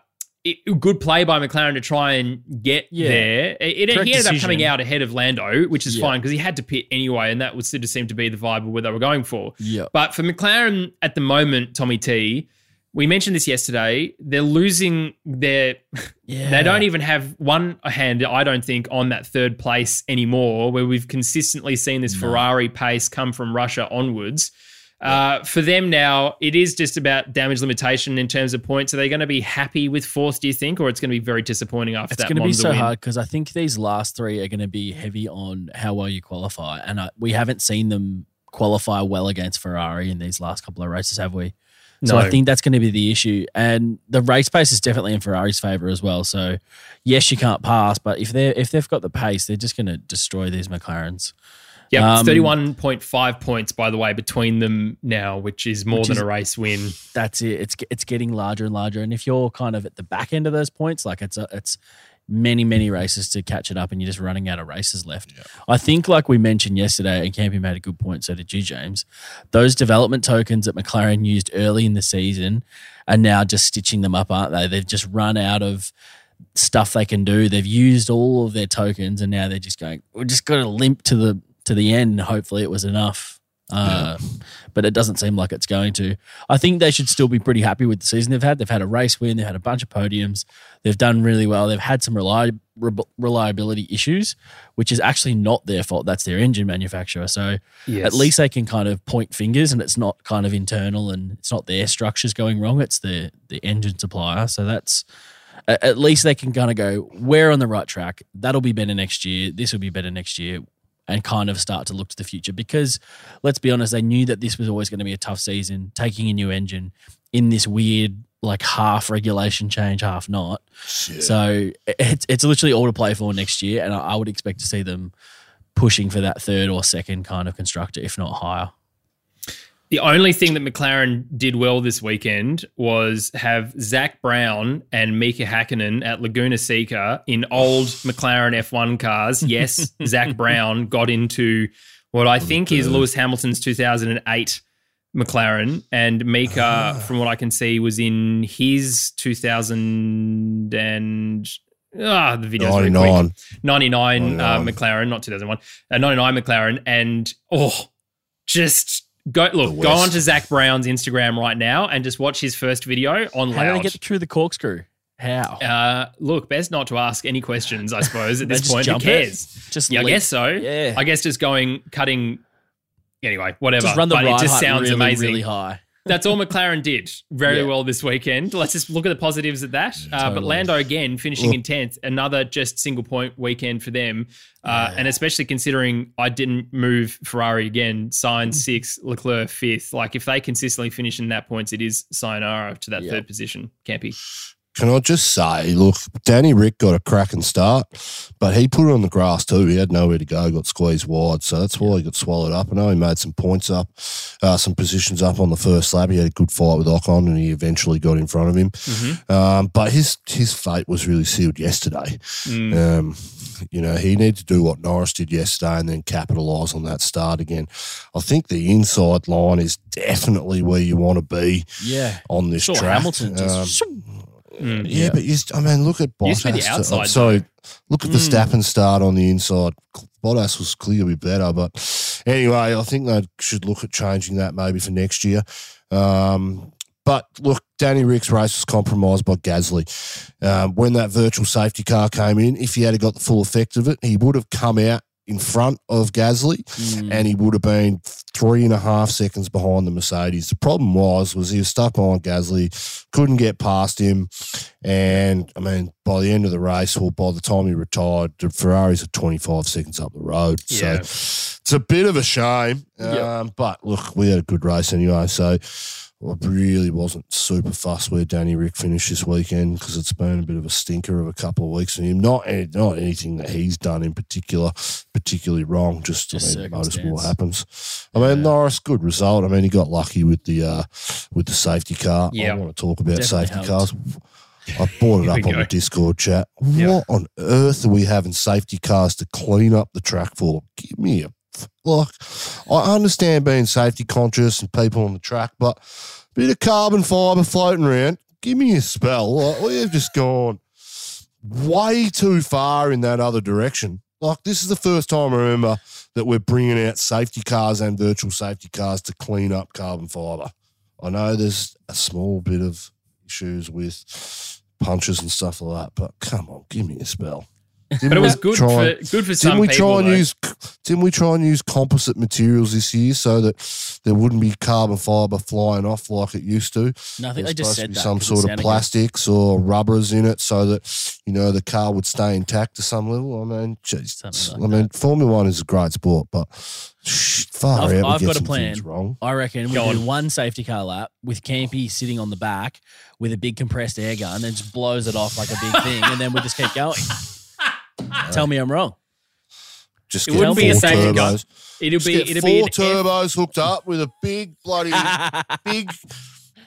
it, good play by McLaren to try and get Yeah. there. It, it- he ended up coming out ahead of Lando, which is Yeah. fine because he had to pit anyway, and that would sort of seem to be the vibe of where they were going for. yeah. But for McLaren at the moment, Tommy T, we mentioned this yesterday. They're losing their. Yeah. They don't even have one hand, I don't think, on that third place anymore, where we've consistently seen this No. Ferrari pace come from Russia onwards. Uh, for them now, it is just about damage limitation in terms of points. Are they going to be happy with fourth, do you think, or it's going to be very disappointing after It's that It's going to be so win? hard because I think these last three are going to be heavy on how well you qualify, and uh, we haven't seen them qualify well against Ferrari in these last couple of races, have we? So No. I think that's going to be the issue, and the race pace is definitely in Ferrari's favor as well. So yes, you can't pass, but if they if they've got the pace, they're just going to destroy these McLarens. Yeah, Um, 31.5 points, by the way, between them now, which is more Which than is- a race win. That's it. It's it's getting larger and larger, and if you're kind of at the back end of those points, like it's a, it's many many races to catch it up, and you're just running out of races left. I think, like we mentioned yesterday, and Campy made a good point. So did you, James. Those development tokens that McLaren used early in the season are now just stitching them up, aren't they? They've just run out of stuff they can do. They've used all of their tokens, and now they're just going. We're just going to limp to the to the end. Hopefully, it was enough. Uh, But it doesn't seem like it's going to. I think they should still be pretty happy with the season they've had. They've had a race win. They've had a bunch of podiums. They've done really well. They've had some reli- re- reliability issues, which is actually not their fault. That's their engine manufacturer. So at least they can kind of point fingers, and it's not kind of internal, and it's not their structures going wrong. It's the the engine supplier. So that's at least they can kind of go, we're on the right track. That'll be better next year. This will be better next year. And kind of start to look to the future because let's be honest, they knew that this was always going to be a tough season, taking a new engine in this weird, like half regulation change, half not. Shit. So it's, it's literally all to play for next year. And I, I would expect to see them pushing for that third or second kind of constructor, if not higher. The only thing that McLaren did well this weekend was have Zak Brown and Mika Hakkinen at Laguna Seca in old McLaren F1 cars. Yes, Zak Brown got into what I think is Lewis Hamilton's 2008 McLaren, and Mika, from what I can see, was in his 2000 and. Ah, the video's very quick. 99. 99 uh, McLaren, not 2001, uh, 99 McLaren, and oh, just go look, go onto Zak Brown's Instagram right now and just watch his first video on How do they loud. get through the corkscrew? How? uh, look, best not to ask any questions, I suppose, at this point. Who jump it? cares? Just Yeah, I guess so. Yeah. I guess just going, cutting anyway, whatever. Just run the but it just sounds really, amazing. really high. That's all McLaren did very Yeah. well this weekend. Let's just look at the positives of that. uh, but. Lando again finishing in tenth, another just single point weekend for them, uh, and especially considering I didn't move Ferrari again. Sainz sixth, Leclerc fifth. Like if they consistently finish in that points, it is sayonara to that Yeah. third position. Campy. Can I just say, look, Danny Ric got a cracking start, but he put it on the grass too. He had nowhere to go, got squeezed wide, so that's why he got swallowed up. I know he made some points up, uh, some positions up on the first lap. He had a good fight with Ocon, and he eventually got in front of him. Um, but his his fate was really sealed yesterday. Mm. Um, you know, he needed to do what Norris did yesterday and then capitalise on that start again. I think the inside line is definitely where you want to be Yeah. on this Saw track. Hamilton just. Um, Mm. yeah, but you, I mean, look at Used Bottas. to be the outside, sorry, look at the Mm. Verstappen start on the inside. Bottas was clearly better, but anyway, I think they should look at changing that maybe for next year. Um, but look, Danny Ric's race was compromised by Gasly. Um, when that virtual safety car came in, if he had got the full effect of it, he would have come out in front of Gasly Mm. and he would have been three and a half seconds behind the Mercedes. The problem was, was he was stuck behind Gasly, couldn't get past him, and I mean, by the end of the race, or by the time he retired, the Ferraris are twenty five seconds up the road. Yeah. So it's a bit of a shame, um, but look, we had a good race anyway. So. I really wasn't super fussed where Danny Ric finished this weekend because it's been a bit of a stinker of a couple of weeks for him. Not not anything that he's done in particular particularly wrong. Just, Just I mean, motorsport happens. I mean, Norris, good result. I mean, he got lucky with the uh, with the safety car. Yeah. I want to talk about Definitely safety helped. cars. I brought it up on go. the Discord chat. Yeah. What on earth are we having safety cars to clean up the track for? Give me a like. I understand being safety conscious and people on the track, but a bit of carbon fibre floating around. Give me a spell. Like, we've just gone way too far in that other direction. Like this is the first time I remember that we're bringing out safety cars and virtual safety cars to clean up carbon fibre. I know there's a small bit of issues with punches and stuff like that, but come on, give me a spell. Didn't But it we was good try- for good for some didn't we people. try and though. use? Didn't we try and use composite materials this year so that there wouldn't be carbon fibre flying off like it used to? No, I think they just supposed to said be that. some 'cause it sort of sounded good. plastics or rubbers in it so that you know the car would stay intact to some level. I mean, geez, Something I like mean, Formula One is a great sport, but shh, far I've- out. I've get got a plan. wrong. I reckon we Go do on. one safety car lap with Campy sitting on the back with a big compressed air gun, then just blows it off like a big thing, and then we just keep going. Tell me I'm wrong. Just It get wouldn't be a four safety car. turbos. It'll Just be get it'll four be an F- turbos hooked up with a big bloody big,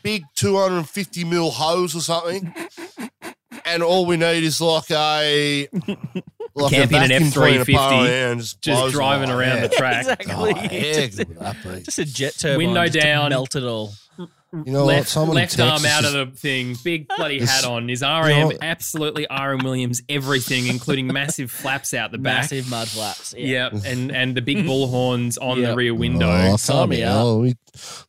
big 250 mil hose or something. And all we need is like a like Camp a in an vacuum cleaner F350, power and just, just blows driving them around out. the track. exactly. Oh, heck, just, would that be? just a jet turbine. Window just to down. melt it all. You know what? left, Someone left arm out is- of the thing, big bloody hat on. Is you RM know- absolutely RM Williams everything, including massive flaps out the back. Massive mud flaps. Yeah. Yeah, and and the big bull horns on Yep. the rear window. Oh, Sign calm me down. up. Oh, we,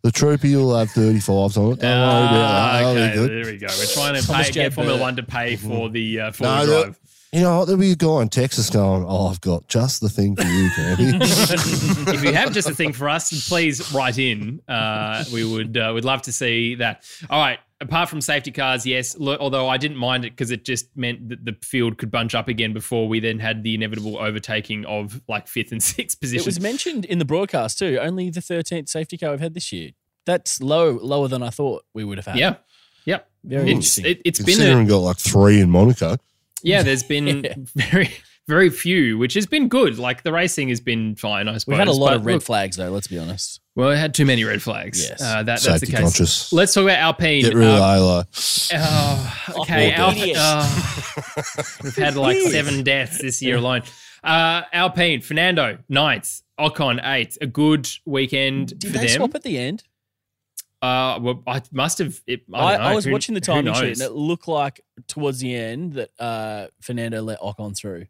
the troopy will have 35s on it. Don't worry about Ah, that. Okay, there we go. We're trying to Thomas pay, J. get Formula One to pay for the uh, for No, the the- drive. You know what? There'll be a guy in Texas going, Oh, I've got just the thing for you, Campy. if you have just a thing for us, please write in. Uh, we would uh, would love to see that. All right. Apart from safety cars, yes. Lo- although I didn't mind it because it just meant that the field could bunch up again before we then had the inevitable overtaking of like fifth and sixth position. It was mentioned in the broadcast too. Only the 13th safety car we've had this year. That's low, lower than I thought we would have had. yeah, yeah. Very It's interesting. it, it's been Considering a, got like three in Monaco. Yeah. There's been Yeah. very very few, which has been good. Like the racing has been fine. I suppose We've had a lot But of red look, flags though. Let's be honest. well, it had too many red flags. Yes. uh, that, that's the case. conscious. Let's talk about Alpine. Get rid of Uh, Oh, okay. Oh, Alp- idiot. oh. we've had like seven deaths this year alone. Uh, Alpine, Fernando, ninth, Ocon, eighth. A good weekend Did for they them. swap at the end? Uh, well, I must have. It, I, I. I was Who- watching the who timing sheet and it looked like towards the end that uh, Fernando let Ocon through.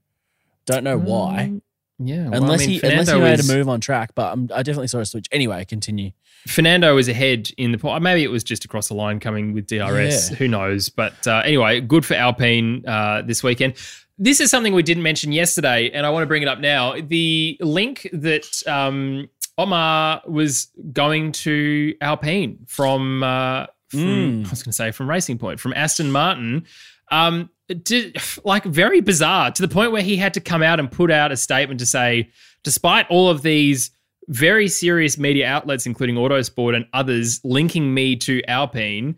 Don't know why. Mm, Yeah, well, I unless mean, he unless he Fernando made is- a move on track, but um, I definitely saw a switch. Anyway, continue. Fernando was ahead in the point. Maybe it was just across the line coming with DRS. Yeah. Who knows? But uh, anyway, good for Alpine uh, this weekend. This is something we didn't mention yesterday, and I want to bring it up now. The link that um, Otmar was going to Alpine from, uh, from Mm. I was going to say from Racing Point, from Aston Martin. Um, did, like very bizarre to the point where he had to come out and put out a statement to say, despite all of these very serious media outlets, including Autosport and others, linking me to Alpine,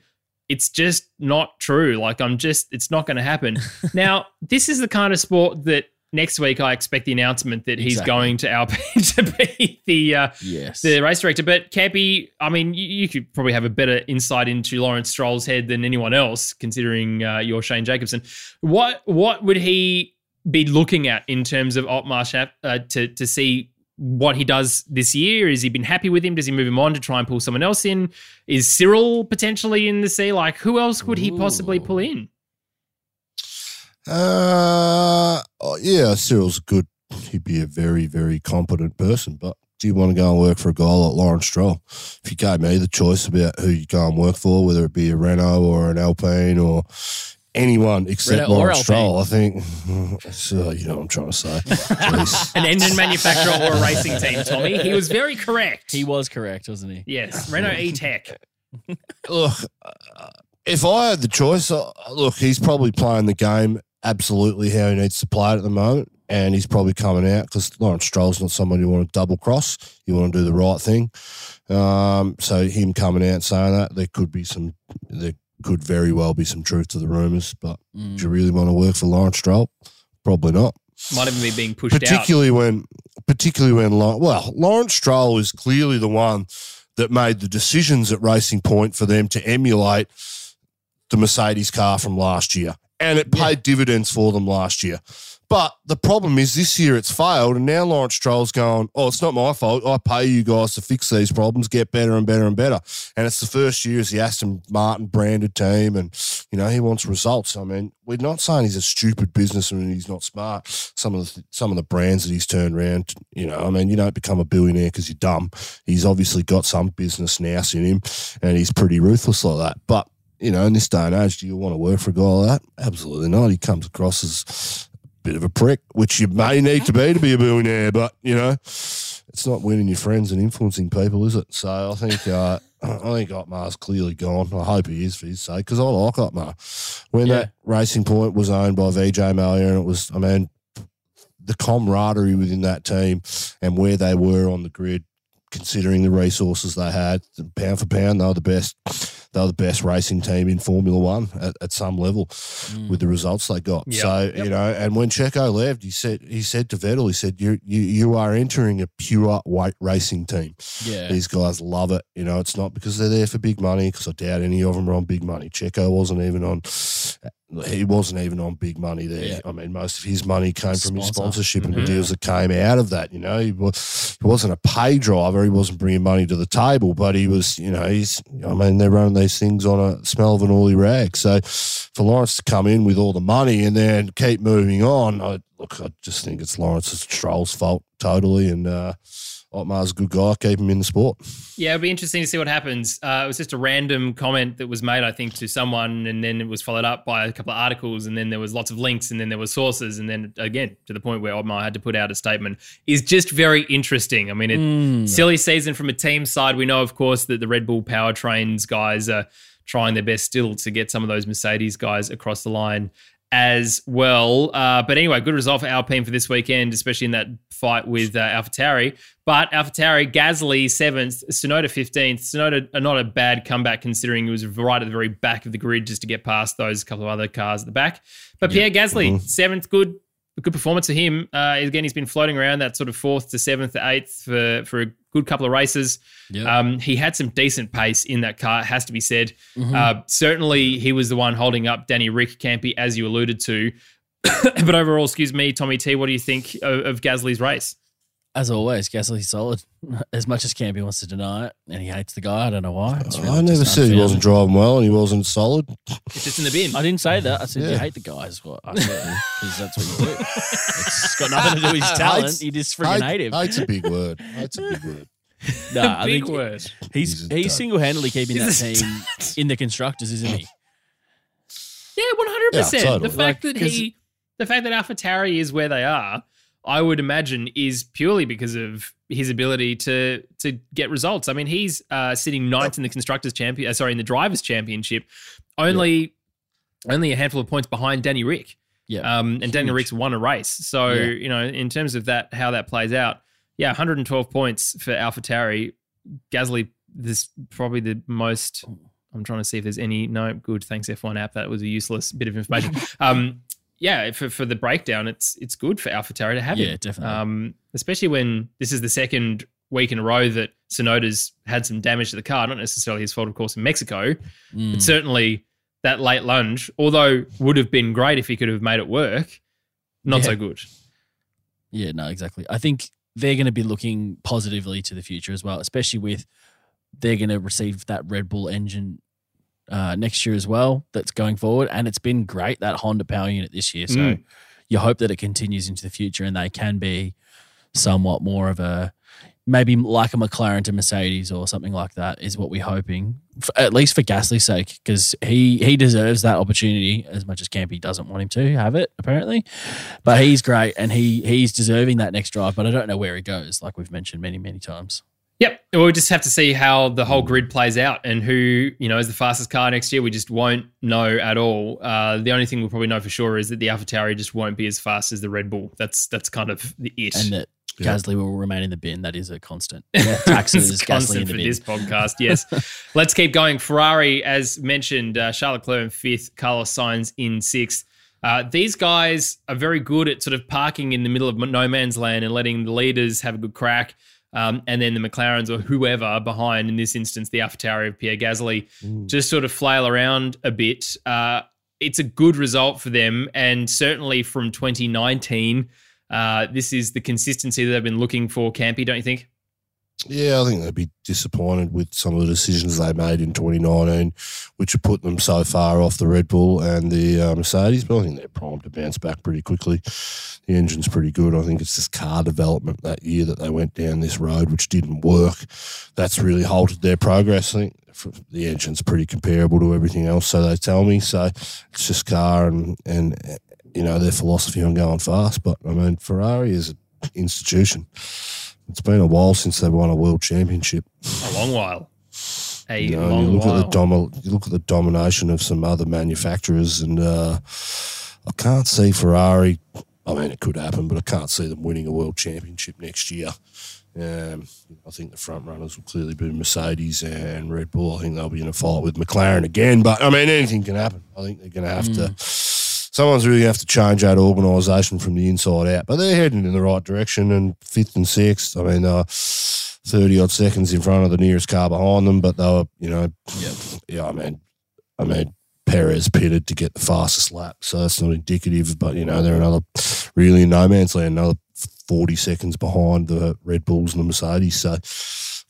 it's just not true. Like I'm just, it's not going to happen. now, this is the kind of sport that next week I expect the announcement that he's Exactly. going to Alpine to be the uh, Yes. the race director. But Cappy, I mean, you, you could probably have a better insight into Lawrence Stroll's head than anyone else, considering uh, you're Shane Jacobson. What what would he be looking at in terms of Otmar uh, to to see what he does this year? Has he been happy with him? Does he move him on to try and pull someone else in? Is Cyril potentially in the sea? Like, who else would he possibly pull in? Uh, oh, yeah, Cyril's good. He'd be a very, very competent person. But do you want to go and work for a guy like Lawrence Stroll? If you gave me the choice about who you go and work for, whether it be a Renault or an Alpine or anyone except Renault Lawrence Alpine. Stroll, I think. So, you know what I'm trying to say. An engine manufacturer or a racing team, Tommy? He was very correct. he was correct, wasn't he? Yes, Renault E Tech. look, uh, if I had the choice, uh, look, he's probably playing the game absolutely how he needs to play it at the moment. And he's probably coming out because Lawrence Stroll's not someone you want to double cross. You want to do the right thing. Um, so him coming out saying that, there could be some, there could very well be some truth to the rumours. But Mm. do you really want to work for Lawrence Stroll? Probably not. Might even be being pushed out. particularly when particularly when well Lawrence Stroll is clearly the one that made the decisions at Racing Point for them to emulate the Mercedes car from last year and it paid dividends for them last year but the problem is this year it's failed and now Lawrence Stroll's going oh it's not my fault I pay you guys to fix these problems get better and better and better and it's the first year as the Aston Martin branded team and you know he wants results I mean we're not saying he's a stupid businessman and he's not smart some of the some of the brands that he's turned around. You know, I mean, you don't become a billionaire because you're dumb. He's obviously got some business nous in him, and he's pretty ruthless like that. But you know, in this day and age, do you want to work for a guy like that? Absolutely not. He comes across as a bit of a prick, which you may need to be to be a billionaire. But you know, it's not winning your friends and influencing people, is it? So I think. Uh, I think Otmar's clearly gone. I hope he is for his sake because I like Otmar. When Yeah. that Racing Point was owned by Vijay Mallya, and it was, I mean, the camaraderie within that team and where they were on the grid, considering the resources they had, pound for pound, they were the best. They were the best racing team in Formula One at, at some level Mm. with the results they got. Yep. So Yep. you know, and when Checo left, he said he said to Vettel, he said, "You you you are entering a pure white racing team. Yeah. These guys love it. You know, it's not because they're there for big money. Because I doubt any of them are on big money. Checo wasn't even on. He wasn't even on big money there. Yeah. I mean, most of his money came from his Sponsor. sponsorship and the Mhm. deals that came out of that. You know, he, was, he wasn't a pay driver. He wasn't bringing money to the table, but he was. You know, he's. I mean, they're running these things on a smell of an oily rag. So for Lawrence to come in with all the money and then keep moving on, I, look, I just think it's Lawrence's Stroll's fault totally. And uh, Otmar's a good guy. Keep him in the sport. Yeah, it'll be interesting to see what happens. Uh, it was just a random comment that was made, I think, to someone, and then it was followed up by a couple of articles, and then there was lots of links, and then there were sources, and then again to the point where Otmar had to put out a statement. Is just very interesting. I mean, it, Mm. silly season from a team side. We know, of course, that the Red Bull powertrains guys are trying their best still to get some of those Mercedes guys across the line as well. Uh, but anyway, good result for Alpine for this weekend, especially in that fight with uh, AlphaTauri. But AlphaTauri, Gasly seventh, Tsunoda fifteenth. Tsunoda are not a bad comeback considering he was right at the very back of the grid just to get past those couple of other cars at the back. But Pierre Gasly seventh, good. Good performance for him. Uh, again, he's been floating around that sort of fourth to seventh to eighth for, for a good couple of races. Yeah. Um, he had some decent pace in that car, has to be said. Mhm. Uh, certainly, he was the one holding up Danny Ric Campy, as you alluded to. but overall, excuse me, Tommy T, what do you think of, of Gasly's race? As always, Gasly's solid. As much as Campy wants to deny it, and he hates the guy. I don't know why. It's I never just said he unfair. wasn't driving well and he wasn't solid. It's just in the bin. I didn't say that. I said you Yeah. hate the guy. Is what I said because that's what you do. It's got nothing to do with his talent. Hates- You just freaking hate him. Hate's a big word. Hate's a big word. Nah, I Big think word. he's He's a he's single handedly keeping that He's a team in the constructors, isn't he? Yeah, one hundred Yeah, percent. totally. The fact Like, that he, the fact that AlphaTauri is where they are, I would imagine is purely because of his ability to to get results. I mean, he's uh, sitting ninth in the constructors champion, uh, sorry, in the drivers championship, only only a handful of points behind Danny Ric. Yeah. Um, and Danny Huge. Ric's won a race, so Yeah. you know, in terms of that, how that plays out, yeah, 112 points for AlphaTauri. Gasly, this probably the most. I'm trying to see if there's any. No, good. Thanks F1 app. That was a useless bit of information. um, yeah, for, for the breakdown, it's it's good for AlphaTauri to have it. Yeah, him. definitely. Um, especially when this is the second week in a row that Tsunoda's had some damage to the car. Not necessarily his fault, of course, in Mexico, Mm. but certainly that late lunge, although would have been great if he could have made it work, not Yeah. so good. Yeah, no, exactly. I think they're going to be looking positively to the future as well, especially with they're going to receive that Red Bull engine uh, next year as well. That's going forward, and it's been great that Honda power unit this year. So Mm. you hope that it continues into the future, and they can be somewhat more of a maybe like a McLaren to Mercedes or something like that is what we're hoping, f at least for Gasly's sake, because he he deserves that opportunity as much as Campy doesn't want him to have it apparently. But he's great and he he's deserving that next drive. But I don't know where he goes, like we've mentioned many many times. Yep. We'll just have to see how the whole grid plays out and who, you know, is the fastest car next year. We just won't know at all. Uh, the only thing we'll probably know for sure is that the AlphaTauri just won't be as fast as the Red Bull. That's that's kind of the it. And that Yeah. Gasly will remain in the bin. That is a constant. Taxes It's Gasly constant in the for bin. this podcast. Yes. Let's keep going. Ferrari, as mentioned, uh, Charles Leclerc in fifth, Carlos Sainz in sixth. Uh, these guys are very good at sort of parking in the middle of no man's land and letting the leaders have a good crack. Um, and then the McLarens or whoever behind, in this instance, the AlphaTauri of Pierre Gasly, just sort of flail around a bit. Uh, it's a good result for them, and certainly from 2019, uh, this is the consistency that they've been looking for. Campy, don't you think? Yeah, I think they'd be disappointed with some of the decisions they made in 2019, which have put them so far off the Red Bull and the uh, Mercedes. But I think they're primed to bounce back pretty quickly. The engine's pretty good. I think it's just car development that year that they went down this road, which didn't work. That's really halted their progress. I think the engine's pretty comparable to everything else, so they tell me. So it's just car and and you know their philosophy on going fast. But I mean, Ferrari is an institution. It's been a while since they've won a world championship. A long while. A You, know, long you look while. at the domi- you look at the domination of some other manufacturers, and uh, I can't see Ferrari. I mean, it could happen, but I can't see them winning a world championship next year. Um, I think the front runners will clearly be Mercedes and Red Bull. I think they'll be in a fight with McLaren again. But I mean, anything can happen. I think they're going to have to. Someone's really going to have to change that organisation from the inside out. But they're heading in the right direction. And fifth and sixth, I mean, uh, thirty odd seconds in front of the nearest car behind them. But they were, you know, yeah. I mean, I mean. Perez pitted to get the fastest lap, so that's not indicative. But you know, they're another really in no man's land, another forty seconds behind the Red Bulls and the Mercedes. So,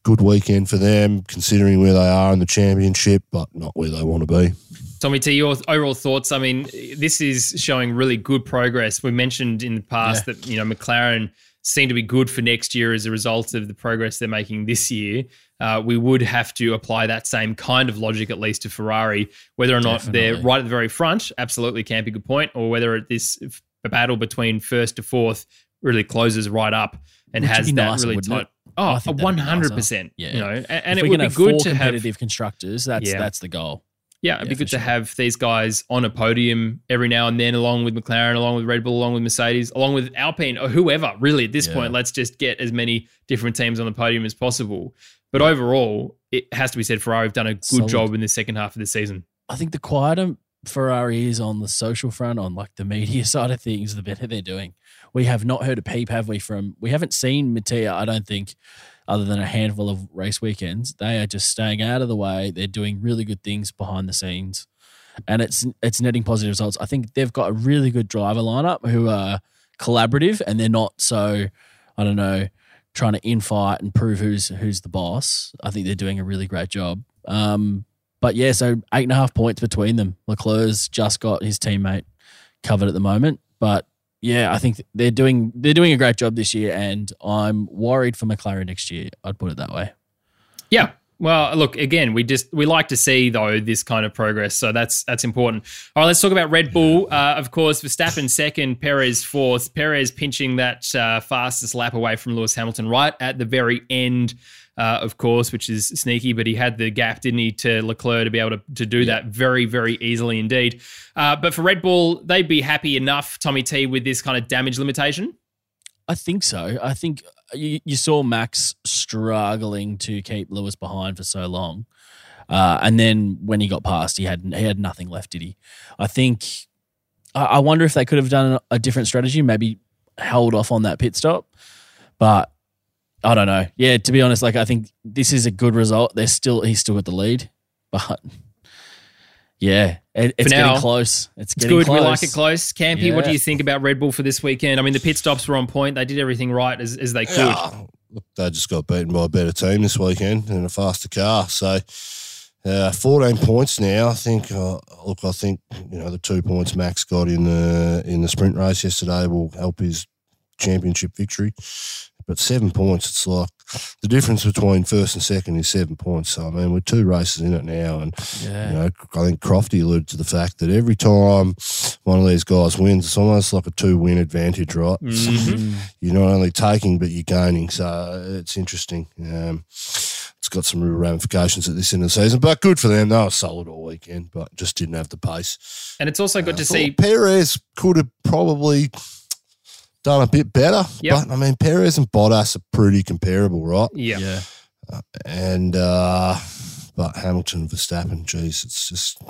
good weekend for them, considering where they are in the championship, but not where they want to be. Tommy T, your overall thoughts? I mean, this is showing really good progress. We mentioned in the past that you know McLaren seem to be good for next year as a result of the progress they're making this year. Uh, we would have to apply that same kind of logic, at least to Ferrari, whether or not they're right at the very front. Absolutely, can't be a good point, or whether this battle between first to fourth really closes right up and Which has that nicer, really tight. it? Oh, I think that'd be one nicer. hundred percent. Yeah. You know, and, and it would be good to have competitive constructors. That's Yeah. that's the goal. Yeah, it'd Yeah, be good to have these guys on a podium every now and then, along with McLaren, along with Red Bull, along with Mercedes, along with Alpine, or whoever. Really, at this Yeah. point, let's just get as many different teams on the podium as possible. But overall, it has to be said, Ferrari have done a good Solid. job in the second half of the season. I think the quieter Ferrari is on the social front, on like the media side of things, the better they're doing. We have not heard a peep, have we? From we haven't seen Mattia. I don't think, other than a handful of race weekends, they are just staying out of the way. They're doing really good things behind the scenes, and it's it's netting positive results. I think they've got a really good driver lineup who are collaborative and they're not so, I don't know, trying to infight and prove who's who's the boss. I think they're doing a really great job. Um, but yeah, so eight and a half points between them. Leclerc's just got his teammate covered at the moment, but yeah, I think they're doing they're doing a great job this year, and I'm worried for McLaren next year. I'd put it that way. Yeah, Well, look again. We just we like to see though this kind of progress, so that's that's important. All right, let's talk about Red Bull. Uh, of course, Verstappen second, Perez fourth. Perez pinching that uh, fastest lap away from Lewis Hamilton right at the very end. Uh, of course, which is sneaky, but he had the gap, didn't he, to Leclerc to be able to, to do that very, very easily indeed. Uh, but for Red Bull, they'd be happy enough, Tommy T, with this kind of damage limitation. I think so. I think you, you saw Max struggling to keep Lewis behind for so long, uh, and then when he got past, he had he had nothing left. Did he? I think. I, I wonder if they could have done a different strategy. Maybe held off on that pit stop, but I don't know. Yeah, to be honest, like I think this is a good result. They're still he's still got the lead, but yeah, it, it's now, getting close. It's, It's getting good. close. We like it close. Campy, what do you think about Red Bull for this weekend? I mean, the pit stops were on point. They did everything right as, as they could. Yeah, look, they just got beaten by a better team this weekend and a faster car. So, uh, 14 points now. I think. Uh, look, I think you know the two points Max got in the in the sprint race yesterday will help his championship victory. But seven points, it's like the difference between first and second is seven points. So I mean, we're two races in it now, and Yeah. you know, I think Crofty alluded to the fact that every time one of these guys wins, it's almost like a two-win advantage, right? Mhm. you're not only taking but you're gaining. So it's interesting. Um, it's got some real ramifications at this end of the season, but good for them. They were solid all weekend, but just didn't have the pace. And it's also good Uh, to see. Perez could have probably done a bit better. Yep. But I mean, Perez and Bottas are pretty comparable, right? Yeah. yeah. And uh, but Hamilton, Verstappen, geez, it's just.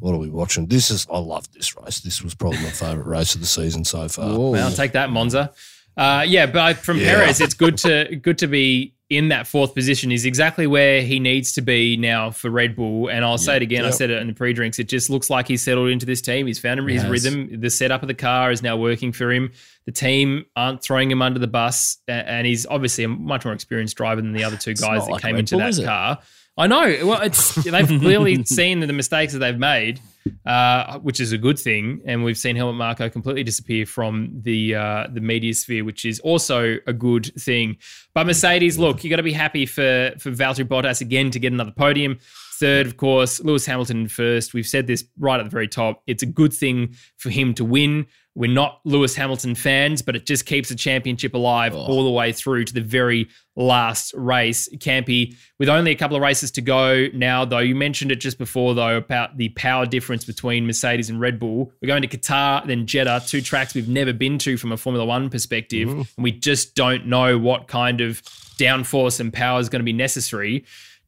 What are we watching? This is I love this race. This was probably my favourite race of the season so far. Whoa. Well, take that, Monza. Uh, yeah, but from Yeah. Perez, it's good to good to be in that fourth position. is exactly where he needs to be now for Red Bull. And I'll say it again. I said it in the pre-drinks. It just looks like he's settled into this team. He's found his has. rhythm. The setup of the car is now working for him. The team aren't throwing him under the bus, and he's obviously a much more experienced driver than the other two guys that like came into that car. I know. Well, it's they've clearly seen the mistakes that they've made, uh, which is a good thing. And we've seen Helmut Marko completely disappear from the uh, the media sphere, which is also a good thing. But Mercedes, look, you got to be happy for for Valtteri Bottas again to get another podium. Third, of course, Lewis Hamilton first. We've said this right at the very top. It's a good thing for him to win. We're not Lewis Hamilton fans, but it just keeps the championship alive Oh. all the way through to the very last race. Campy, with only a couple of races to go now, though, you mentioned it just before, though, about the power difference between Mercedes and Red Bull. We're going to Qatar, then Jeddah, two tracks we've never been to from a Formula One perspective. Mm-hmm. And we just don't know what kind of downforce and power is going to be necessary.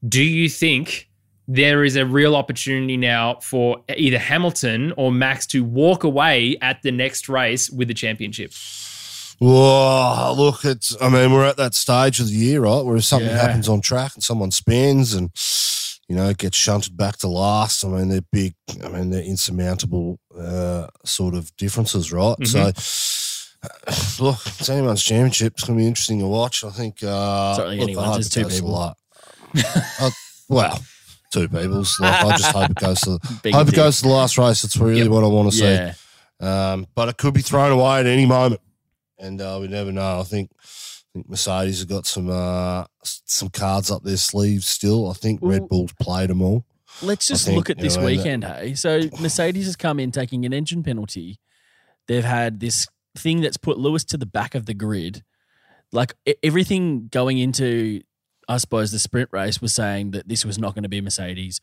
Do you think there is a real opportunity now for either Hamilton or Max to walk away at the next race with the championship? Whoa, look, it's, I mean, we're at that stage of the year, right? Where if something Yeah. happens on track and someone spins and, you know, gets shunted back to last, I mean, they're big, I mean, they're insurmountable uh, sort of differences, right? So, look, it's anyone's championship. It's going to be interesting to watch. I think, uh, Certainly look, I anyone's, hope there's it two goes to people. Uh, well, two people's. Like, I just hope it goes to, Big hope it thing. goes to the last race. That's really Yep. what I want to see. Yeah. Um, but it could be thrown away at any moment, and uh, we never know. I think, I think Mercedes have got some uh, some cards up their sleeves still. I think Well- Red Bull's played them all. Let's just think, look at this know, that- weekend, hey. So Mercedes has come in taking an engine penalty. They've had this thing that's put Lewis to the back of the grid. Like everything going into, I suppose, the sprint race was saying that this was not going to be Mercedes.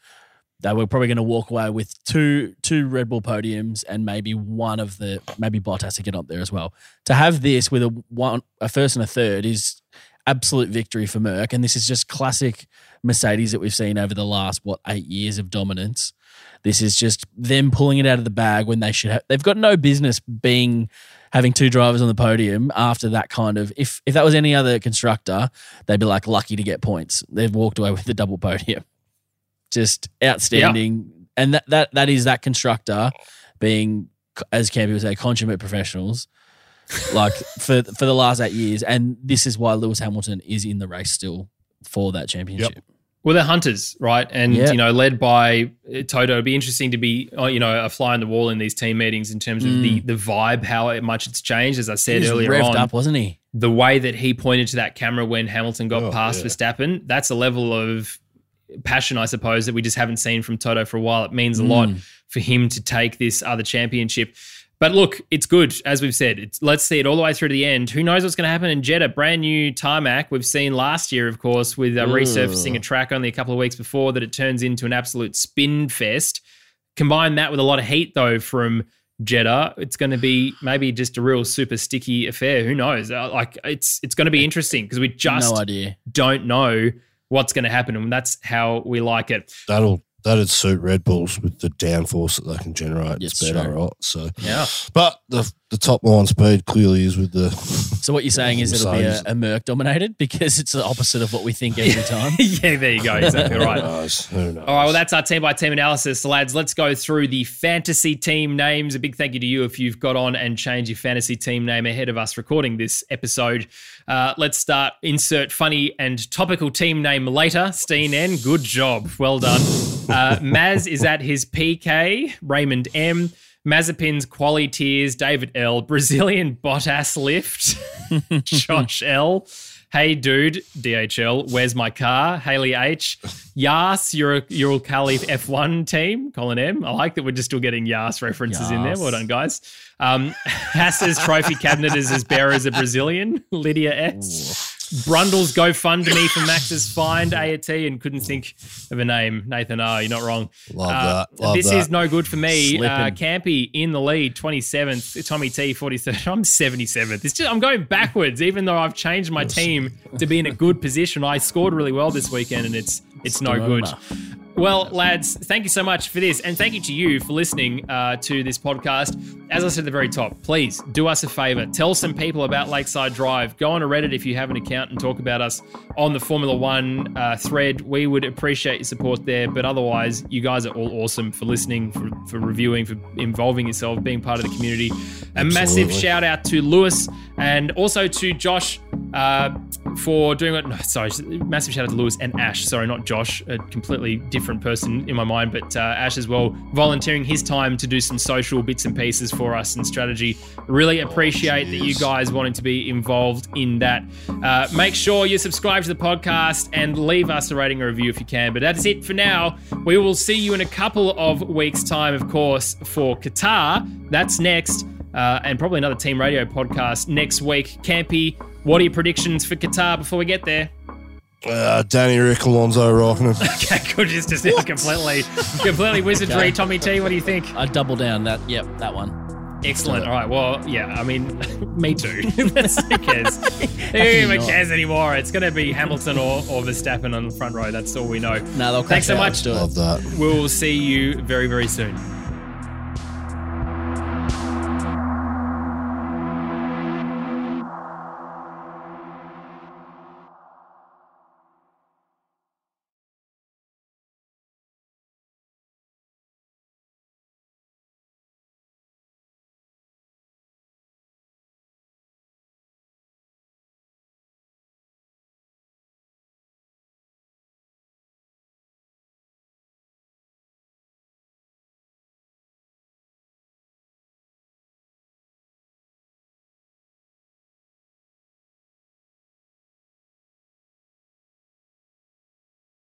They were probably going to walk away with two two Red Bull podiums and maybe one of the maybe Bottas to get up there as well. To have this with a one a first and a third is absolute victory for Merc, and this is just classic Mercedes that we've seen over the last what eight years of dominance. This is just them pulling it out of the bag when they should have. They've got no business being having two drivers on the podium after that kind of. If if that was any other constructor, they'd be like lucky to get points. They've walked away with the double podium. Just outstanding, and that that that is that constructor being, as Campy would say, consummate professionals. like for for the last eight years, and this is why Lewis Hamilton is in the race still for that championship. Well, they're hunters, right? And Yeah. you know, led by uh, Toto. It'd be interesting to be, uh, you know, a fly on the wall in these team meetings in terms of the the vibe, how much it's changed. As I said was earlier revved on, up, wasn't he? the way that he pointed to that camera when Hamilton got Oh, past yeah. Verstappen, that's a level of passion, I suppose, that we just haven't seen from Toto for a while. It means a lot for him to take this other championship. But look, it's good, as we've said. It's, let's see it all the way through to the end. Who knows what's going to happen in Jeddah? Brand new tarmac. We've seen last year, of course, with uh, resurfacing a track only a couple of weeks before that it turns into an absolute spin fest. Combine that with a lot of heat, though, from Jeddah, it's going to be maybe just a real super sticky affair. Who knows? Uh, Like it's it's going to be interesting because we just no idea. don't know what's going to happen, and that's how we like it. That'll that'd suit Red Bulls with the downforce that they can generate. Yes, it's better, true. right? So, Yeah. but the the top line speed clearly is with the. So what you're saying is it'll be a, Mercedes. a Merc dominated because it's the opposite of what we think every time. yeah, there you go. Exactly Who right. knows? Who knows? All right, well, that's our team by team analysis, lads. Let's go through the fantasy team names. A big thank you to you if you've got on and changed your fantasy team name ahead of us recording this episode. Uh, let's start. Insert funny and topical team name later. Steen N. Good job. Well done. Uh, Maz is at his PK. Raymond M. Mazepin's quality Tears, David L. Brazilian Bottas lift. Josh L. Hey dude, DHL, where's my car? Haley H. Yas, you're a Khalif F1 team. Colin M. I like that we're just still getting Yas references in there. Well done, guys. Um, trophy cabinet is as bare as a Brazilian. Lydia S. Brundle's GoFundMe for Max's find AAT and couldn't think of a name. Nathan oh, You're not wrong. Love Uh, that. Love this that. is no good for me. Uh, Campy in the lead, 27th. Tommy T, 43rd. I'm 77th. It's just I'm going backwards, even though I've changed my team to be in a good position. I scored really well this weekend, and it's it's no good. Well, lads, thank you so much for this, and thank you to you for listening uh, to this podcast. As I said at the very top, please do us a favor. Tell some people about Lakeside Drive. Go on to Reddit if you have an account and talk about us on the Formula One uh, thread. We would appreciate your support there. But otherwise, you guys are all awesome for listening, for, for reviewing, for involving yourself, being part of the community. A massive shout out to Lewis and also to Josh uh, for doing it. No, sorry, massive shout out to Lewis and Ash. Sorry, not Josh, a completely different person in my mind, but uh, Ash as well, volunteering his time to do some social bits and pieces for us and strategy. Really appreciate that you guys wanting to be involved in that. Uh, make sure you subscribe to the podcast and leave us a rating or review if you can. But that's it for now. We will see you in a couple of weeks' time, of course, for Qatar. That's next uh, and probably another Team Radio podcast next week. Campy, what are your predictions for Qatar before we get there? Uh, Danny Ric, Alonso Rockner. Okay, good. Just, just completely, completely wizardry. Okay. Tommy T, what do you think? I double down that. Yep, that one. Excellent. All right. Well, yeah. I mean, me too. That's, who cares? Who even not? cares anymore? It's going to be Hamilton or, or Verstappen on the front row. That's all we know. No, they'll Thanks so out. much. Let's do it. Love that. We'll see you very, very soon.